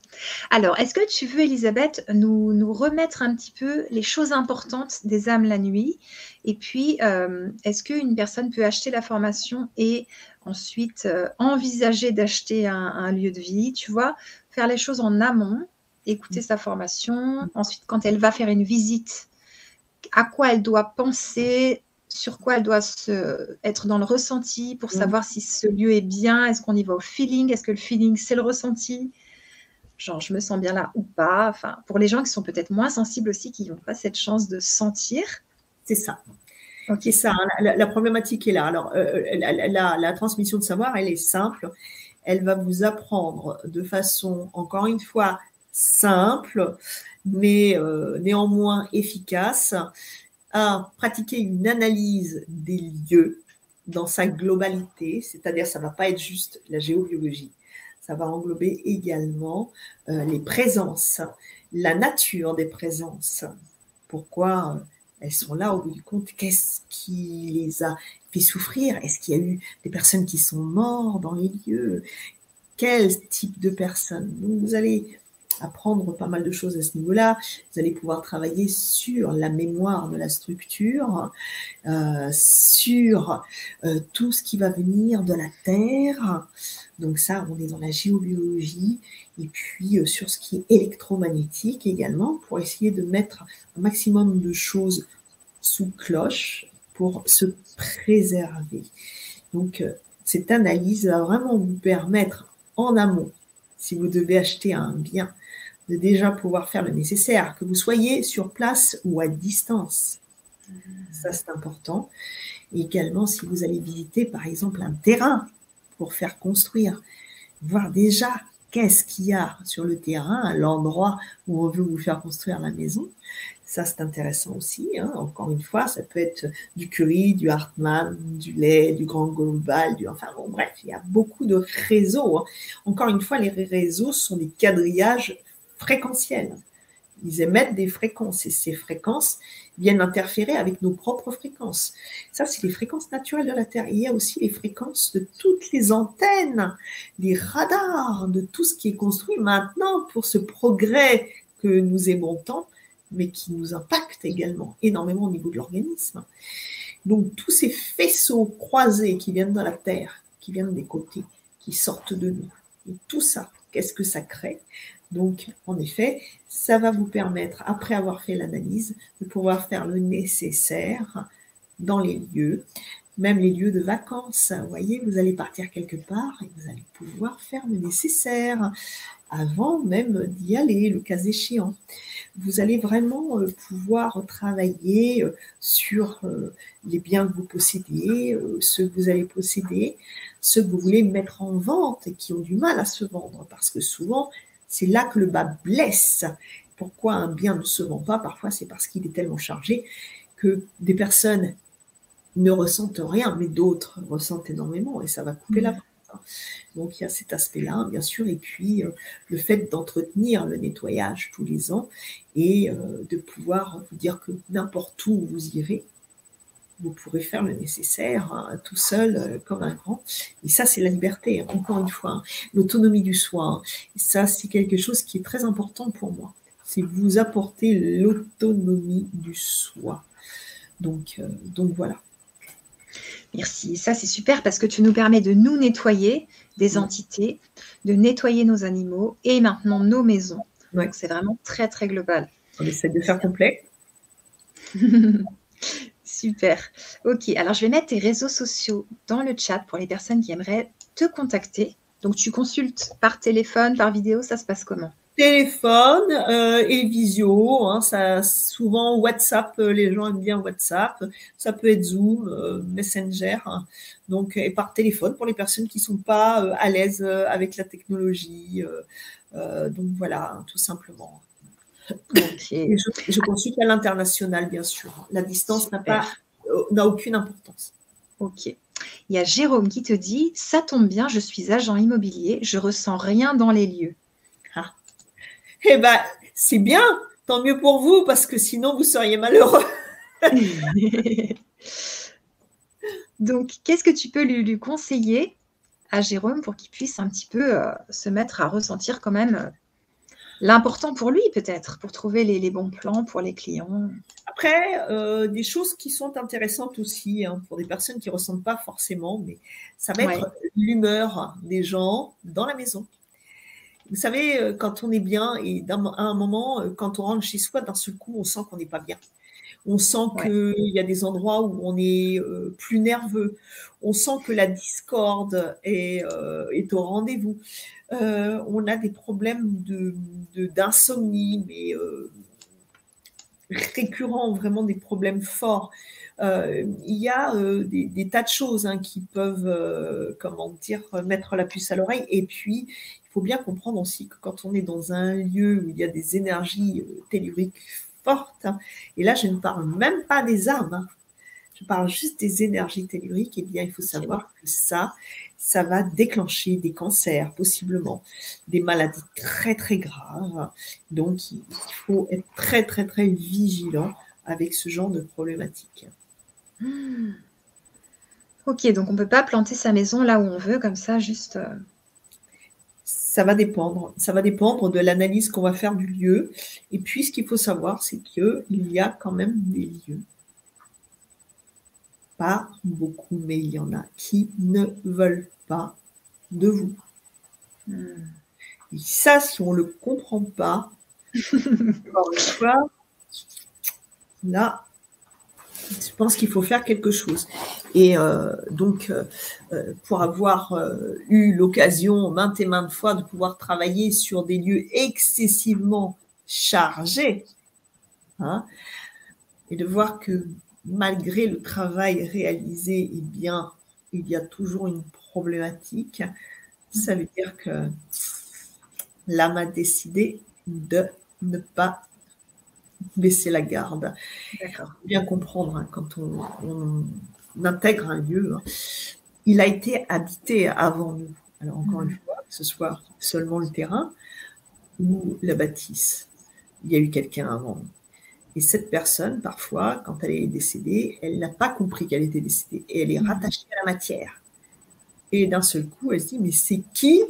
Speaker 1: Alors, est-ce que tu veux, Elisabeth, nous, nous, remettre un petit peu les choses importantes des âmes la nuit? Et puis, euh, est-ce qu'une personne peut acheter la formation et ensuite euh, envisager d'acheter un, lieu de vie, tu vois, faire les choses en amont, écouter sa formation, ensuite, quand elle va faire une visite, à quoi elle doit penser sur quoi elle doit se, être dans le ressenti pour
Speaker 2: Mm.
Speaker 1: savoir si ce lieu est bien Est-ce qu'on y va au feeling Est-ce que le feeling, c'est le ressenti? Genre, je me sens bien là ou pas Enfin, pour les gens qui sont peut-être moins sensibles aussi, qui n'ont pas cette chance de sentir.
Speaker 2: C'est ça.
Speaker 1: Ok,
Speaker 2: ça, hein, la, la problématique est là. Alors, euh, la- la- la transmission de savoir, elle est simple. Elle va vous apprendre de façon, encore une fois, simple, mais euh, néanmoins efficace, à pratiquer une analyse des lieux dans sa globalité, c'est-à-dire ça ne va pas être juste la géobiologie, ça va englober également euh, les présences, la nature des présences. Pourquoi euh, elles sont là au bout du compte? Qu'est-ce qui les a fait souffrir? Est-ce qu'il y a eu des personnes qui sont mortes dans les lieux? Quel type de personnes? Vous allez apprendre pas mal de choses à ce niveau-là. Vous allez pouvoir travailler sur la mémoire de la structure, euh, sur euh, tout ce qui va venir de la Terre. Donc ça, on est dans la géobiologie. Et puis euh, sur ce qui est électromagnétique également, pour essayer de mettre un maximum de choses sous cloche pour se préserver. Donc cette analyse va vraiment vous permettre en amont, si vous devez acheter un bien, de déjà pouvoir faire le nécessaire, que vous soyez sur place ou à distance. Ça, c'est important. Et également, si vous allez visiter, par exemple, un terrain pour faire construire, voir déjà qu'est-ce qu'il y a sur le terrain, à l'endroit où on veut vous faire construire la maison. Ça, c'est intéressant aussi. hein. Encore une fois, ça peut être du curry, du Hartmann, du lait, du grand global, du... enfin bon, bref, il y a beaucoup de réseaux. hein. Encore une fois, les réseaux sont des quadrillages fréquentiels. Ils émettent des fréquences et ces fréquences viennent interférer avec nos propres fréquences. Ça, c'est les fréquences naturelles de la Terre. Il y a aussi les fréquences de toutes les antennes, les radars, de tout ce qui est construit maintenant pour ce progrès que nous aimons tant, mais qui nous impacte également énormément au niveau de l'organisme. Donc, tous ces faisceaux croisés qui viennent de la Terre, qui viennent des côtés, qui sortent de nous, et tout ça, qu'est-ce que ça crée? Donc, en effet, ça va vous permettre, après avoir fait l'analyse, de pouvoir faire le nécessaire dans les lieux, même les lieux de vacances. Vous voyez, vous allez partir quelque part et vous allez pouvoir faire le nécessaire avant même d'y aller, le cas échéant. Vous allez vraiment euh, pouvoir travailler euh, sur euh, les biens que vous possédez, ceux que vous allez posséder, ceux que vous voulez mettre en vente et qui ont du mal à se vendre, parce que souvent, c'est là que le bas blesse. Pourquoi un bien ne se vend pas Parfois, c'est parce qu'il est tellement chargé que des personnes ne ressentent rien, mais d'autres ressentent énormément et ça va couper la vente. Donc, il y a cet aspect-là, bien sûr, et puis euh, le fait d'entretenir le nettoyage tous les ans et euh, de pouvoir vous dire que n'importe où vous irez, vous pourrez faire le nécessaire hein, tout seul, euh, comme un grand. Et ça, c'est la liberté, hein, encore une fois, hein, l'autonomie du soi. Et ça, c'est quelque chose qui est très important pour moi. C'est vous apporter l'autonomie du soi. Donc, euh, donc voilà.
Speaker 1: Merci. Ça, c'est super parce que tu nous permets de nous nettoyer des entités, de nettoyer nos animaux et maintenant nos maisons.
Speaker 2: Ouais.
Speaker 1: Donc, c'est vraiment très, très global.
Speaker 2: On essaie de faire complet. *laughs*
Speaker 1: Super. Ok, alors je vais mettre tes réseaux sociaux dans le chat pour les personnes qui aimeraient te contacter. Donc, tu consultes par téléphone, par vidéo, ça se passe comment?
Speaker 2: Téléphone euh, et visio, hein, ça, souvent WhatsApp, euh, les gens aiment bien WhatsApp, ça peut être Zoom, euh, Messenger, hein. donc et par téléphone pour les personnes qui sont pas à l'aise avec la technologie, donc voilà, hein, tout simplement. Et je, je consulte à l'international, bien sûr. La distance n'a pas, euh, n'a aucune importance.
Speaker 1: Ok. Il y a Jérôme qui te dit Ça tombe bien, je suis agent immobilier, je ressens rien dans les lieux.
Speaker 2: Eh ben, c'est bien, tant mieux pour vous, parce que sinon vous seriez malheureux. *laughs*
Speaker 1: Donc, qu'est-ce que tu peux lui, lui conseiller à Jérôme pour qu'il puisse un petit peu euh, se mettre à ressentir quand même euh, l'important pour lui, peut-être, pour trouver les, les bons plans pour les clients
Speaker 2: Après, euh, des choses qui sont intéressantes aussi hein, pour des personnes qui ne ressentent pas forcément, mais ça va être l'humeur des gens dans la maison. Vous savez, euh, quand on est bien et à un moment, euh, quand on rentre chez soi, d'un seul coup, on sent qu'on n'est pas bien. On sent qu'il y a des endroits où on est euh, plus nerveux. On sent que la discorde est, euh, est au rendez-vous. on a des problèmes d'insomnie, de, mais récurrents, vraiment des problèmes forts. il y a des, tas de choses hein, qui peuvent, comment dire, mettre la puce à l'oreille. Et puis, il faut bien comprendre aussi que quand on est dans un lieu où il y a des énergies telluriques forte. Hein. Et là, je ne parle même pas des âmes. Hein. Je parle juste des énergies telluriques. Eh bien, il faut savoir que ça, ça va déclencher des cancers, possiblement, des maladies très, très graves. Donc, il faut être très, très, très vigilant avec ce genre de problématique.
Speaker 1: Hmm. Ok, donc on ne peut pas planter sa maison là où on veut, comme ça, juste. Euh,
Speaker 2: ça va dépendre. Ça va dépendre de l'analyse qu'on va faire du lieu. Et puis, ce qu'il faut savoir, c'est qu'il y a quand même des lieux, pas beaucoup, mais il y en a qui ne veulent pas de vous. Hmm. Et ça, si on ne le comprend pas, *laughs* là, je pense qu'il faut faire quelque chose. Et euh, donc, euh, euh, pour avoir eu l'occasion maintes et maintes fois de pouvoir travailler sur des lieux excessivement chargés, hein, et de voir que malgré le travail réalisé, eh il y a toujours une problématique, ça veut dire que l'âme a décidé de ne pas baisser la garde. Bien comprendre hein, quand on, intègre un lieu. Hein. Il a été habité avant nous. Alors encore une mhm. fois, que ce soit seulement le terrain ou la bâtisse, il y a eu quelqu'un avant nous. Et cette personne, parfois, quand elle est décédée, elle n'a pas compris qu'elle était décédée et elle est mhm. rattachée à la matière. Et d'un seul coup, elle se dit, mais c'est qui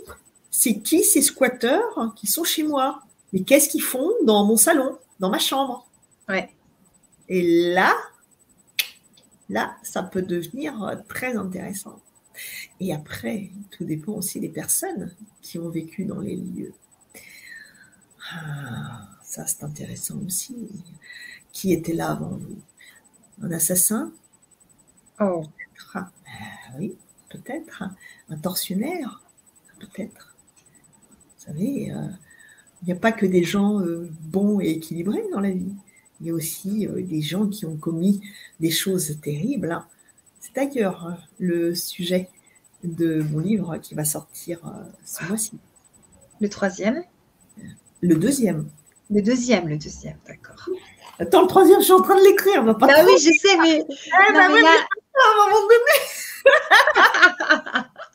Speaker 2: C'est qui ces squatteurs qui sont chez moi? Mais qu'est-ce qu'ils font dans mon salon? Dans ma chambre.
Speaker 1: Ouais.
Speaker 2: Et là, là, ça peut devenir euh, très intéressant. Et après, tout dépend aussi des personnes qui ont vécu dans les lieux. Ah, ça, c'est intéressant aussi. Qui était là avant vous? Un assassin?
Speaker 1: Oh.
Speaker 2: Ah, oui, peut-être. Un tortionnaire? Peut-être. Vous savez, euh, il n'y a pas que des gens euh, bons et équilibrés dans la vie. Il y a aussi euh, des gens qui ont commis des choses terribles. Hein. C'est d'ailleurs hein, le sujet de mon livre qui va sortir euh, ce mois-ci.
Speaker 1: Le troisième?
Speaker 2: Le deuxième.
Speaker 1: Le deuxième, le deuxième, d'accord.
Speaker 2: Attends, le troisième, je suis en train de l'écrire.
Speaker 1: Bah oui, je sais, mais. *laughs* Eh ben,
Speaker 2: là... à un moment donné.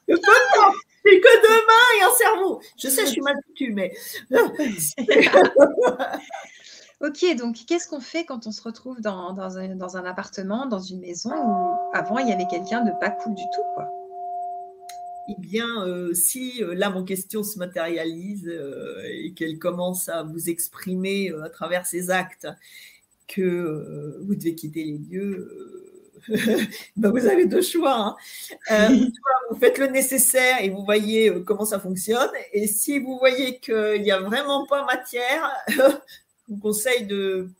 Speaker 2: *laughs* Que deux mains et un cerveau. Je sais, je suis mal foutue, mais. *laughs*
Speaker 1: ok, donc qu'est-ce qu'on fait quand on se retrouve dans, un, appartement, dans une maison où avant il y avait quelqu'un de pas cool du tout, quoi?
Speaker 2: Eh bien, euh, si euh, l'âme en question se matérialise euh, et qu'elle commence à vous exprimer à travers ses actes que vous devez quitter les lieux, *laughs* ben, vous avez deux choix. Hein. Euh, *laughs* vous faites le nécessaire et vous voyez euh, comment ça fonctionne. Et si vous voyez qu'il n'y a vraiment pas matière, *laughs* je vous conseille de,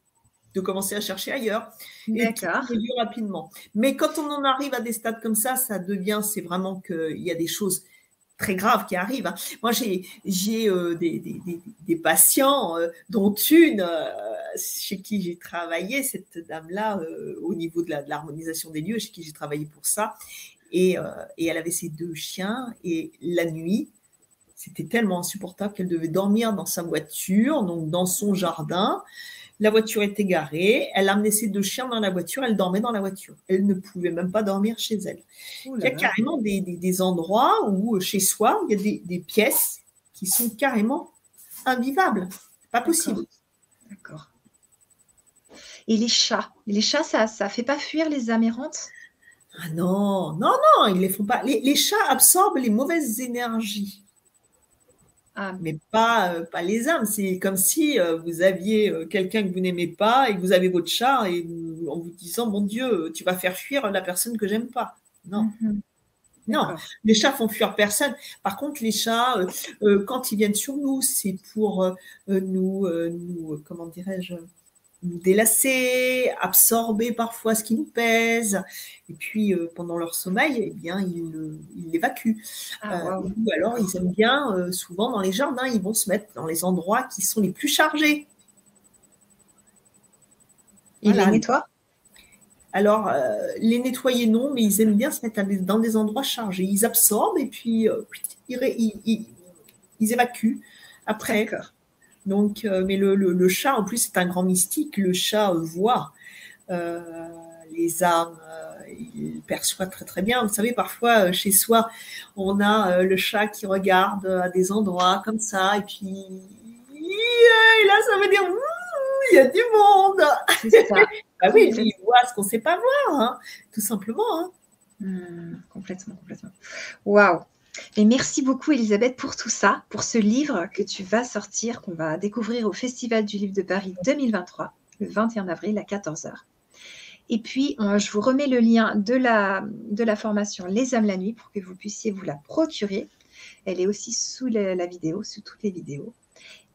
Speaker 2: de commencer à chercher ailleurs.
Speaker 1: D'accord.
Speaker 2: Et rapidement. Mais quand on en arrive à des stades comme ça, ça devient, c'est vraiment qu'il y a des choses très graves qui arrivent. Hein. Moi, j'ai euh, des, des, patients, dont une chez qui j'ai travaillé, cette dame-là, euh, au niveau de l'harmonisation des lieux, chez qui j'ai travaillé pour ça. Et, euh, et, elle avait ses deux chiens. Et la nuit, c'était tellement insupportable qu'elle devait dormir dans sa voiture, donc dans son jardin. La voiture était garée, elle amenait ses deux chiens dans la voiture, elle dormait dans la voiture. Elle ne pouvait même pas dormir chez elle. il y a carrément des, des, endroits où, chez soi, il y a des, des pièces qui sont carrément invivables. Pas possible.
Speaker 1: D'accord. Et les chats? Les chats, ça ne fait pas fuir les amérantes?
Speaker 2: Ah non, non, non, ils les font pas. Les, chats absorbent les mauvaises énergies. Ah. Mais pas, euh, pas les âmes. C'est comme si euh, vous aviez euh, quelqu'un que vous n'aimez pas et que vous avez votre chat et en vous disant Mon Dieu, tu vas faire fuir la personne que j'aime pas. Non. Mhm. Non, les chats font fuir personne. Par contre, les chats, quand ils viennent sur nous, c'est pour nous, nous, comment dirais-je, nous délasser, absorber parfois ce qui nous pèse. Et puis, euh, pendant leur sommeil, eh bien, ils l'évacuent. Ah, ou alors, ils aiment bien, souvent dans les jardins, ils vont se mettre dans les endroits qui sont les plus chargés.
Speaker 1: Ils les nettoient?
Speaker 2: Alors, les nettoyer, non, mais ils aiment bien se mettre dans des endroits chargés. Ils absorbent et puis ils, ils évacuent après. Donc, euh, mais le, chat, en plus, c'est un grand mystique. Le chat voit euh, les âmes, euh, il perçoit très très bien. Vous savez, parfois chez soi, on a le chat qui regarde à des endroits comme ça, et puis là, ça veut dire il y a du monde. *laughs* ah oui, il voit ce qu'on ne sait pas voir, hein, tout simplement. Hein.
Speaker 1: Hmm, complètement, complètement. Waouh et merci beaucoup, Elisabeth, pour tout ça, pour ce livre que tu vas sortir, qu'on va découvrir au Festival du Livre de Paris 2023, le 21 avril à 14h. Et puis, je vous remets le lien de la, de la formation Les âmes la nuit pour que vous puissiez vous la procurer. Elle est aussi sous la, vidéo, sous toutes les vidéos.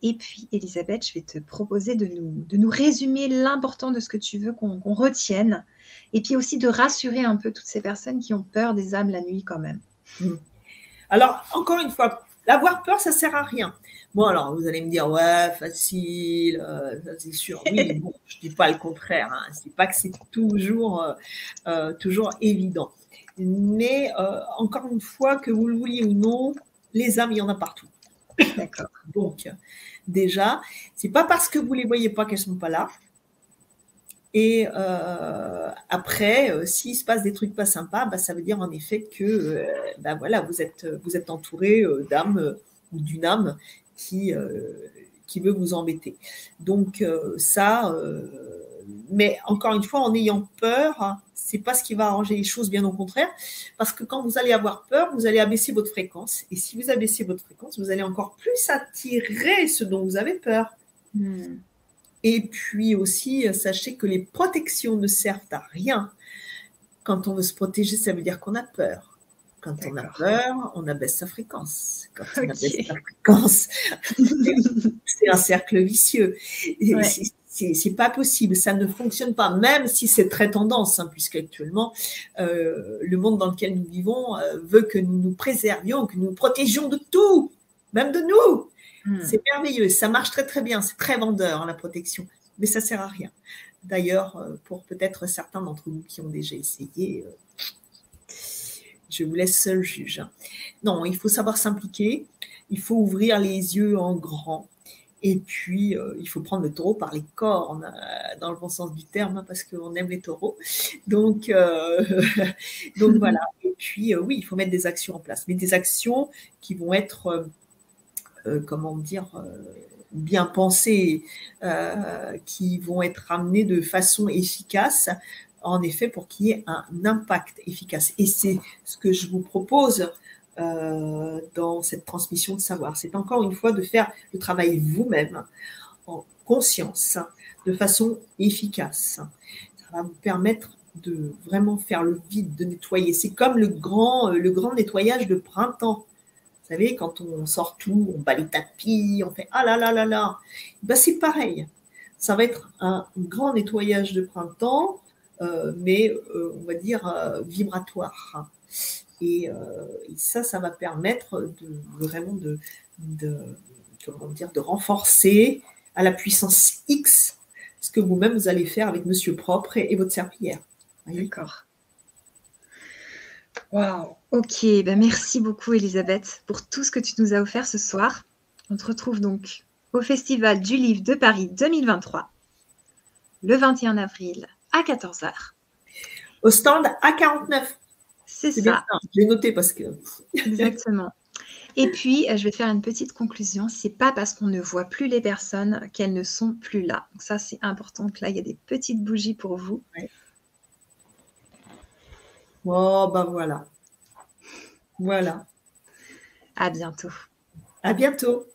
Speaker 1: Et puis, Elisabeth, je vais te proposer de nous, de nous résumer l'important de ce que tu veux qu'on retienne. Et puis aussi de rassurer un peu toutes ces personnes qui ont peur des âmes la nuit quand même.
Speaker 2: Mmh. Alors, encore une fois, avoir peur, ça sert à rien. Bon, alors, vous allez me dire, ouais, facile, euh, c'est sûr. Oui, bon, je ne dis pas le contraire. Hein. Je ne dis pas que c'est toujours, euh, euh, toujours évident. Mais encore une fois, que vous le vouliez ou non, les âmes, il y en a partout. D'accord. Donc, déjà, c'est pas parce que vous ne les voyez pas qu'elles ne sont pas là. Et euh, après, euh, s'il se passe des trucs pas sympas, bah, ça veut dire en effet que euh, bah, voilà, vous êtes, vous êtes entouré d'âmes ou d'une âme qui, qui veut vous embêter. Donc ça, mais encore une fois, en ayant peur, ce hein, c'est pas ce qui va arranger les choses, bien au contraire, parce que quand vous allez avoir peur, vous allez abaisser votre fréquence. Et si vous abaissez votre fréquence, vous allez encore plus attirer ce dont vous avez peur. Hmm. Et puis aussi, sachez que les protections ne servent à rien. Quand on veut se protéger, ça veut dire qu'on a peur. Quand on a peur, on abaisse sa fréquence. Quand on abaisse sa fréquence, *laughs* c'est un cercle vicieux. C'est pas possible, ça ne fonctionne pas, même si c'est très tendance, hein, puisque actuellement, euh, le monde dans lequel nous vivons euh, veut que nous nous préservions, que nous nous protégions de tout, même de nous. Hmm. C'est merveilleux, ça marche très très bien, c'est très vendeur hein, la protection, mais ça sert à rien. D'ailleurs, euh, pour peut-être certains d'entre vous qui ont déjà essayé, euh, je vous laisse seul juge. Hein. Non, il faut savoir s'impliquer, il faut ouvrir les yeux en grand. Et puis, euh, il faut prendre le taureau par les cornes, dans le bon sens du terme, hein, parce qu'on aime les taureaux. Donc, *laughs* donc voilà. Et puis, oui, il faut mettre des actions en place, mais des actions qui vont être comment dire, euh, bien pensées, euh, qui vont être amenées de façon efficace, en effet, pour qu'il y ait un impact efficace. Et c'est ce que je vous propose dans cette transmission de savoir. C'est encore une fois de faire le travail vous-même, en conscience, de façon efficace. Ça va vous permettre de vraiment faire le vide, de nettoyer. C'est comme le grand, le grand nettoyage de printemps. Vous savez, quand on sort tout, on bat les tapis, on fait ah là là là là. Ben, c'est pareil. Ça va être un grand nettoyage de printemps, euh, mais euh, on va dire euh, vibratoire. Et, ça, ça va permettre de vraiment de, comment dire, de renforcer à la puissance X ce que vous-même vous allez faire avec Monsieur Propre et, votre serpillière.
Speaker 1: D'accord. Waouh, ok, ben merci beaucoup Elisabeth pour tout ce que tu nous as offert ce soir. On te retrouve donc au Festival du Livre de Paris 2023, le 21 avril à 14h.
Speaker 2: Au stand A49.
Speaker 1: C'est ça.
Speaker 2: J'ai noté parce que. *laughs*
Speaker 1: Exactement. Et puis, euh, je vais faire une petite conclusion. C'est pas parce qu'on ne voit plus les personnes qu'elles ne sont plus là. Donc ça, c'est important là, il y a des petites bougies pour vous.
Speaker 2: Oh, ben voilà. Voilà.
Speaker 1: À bientôt.
Speaker 2: À bientôt.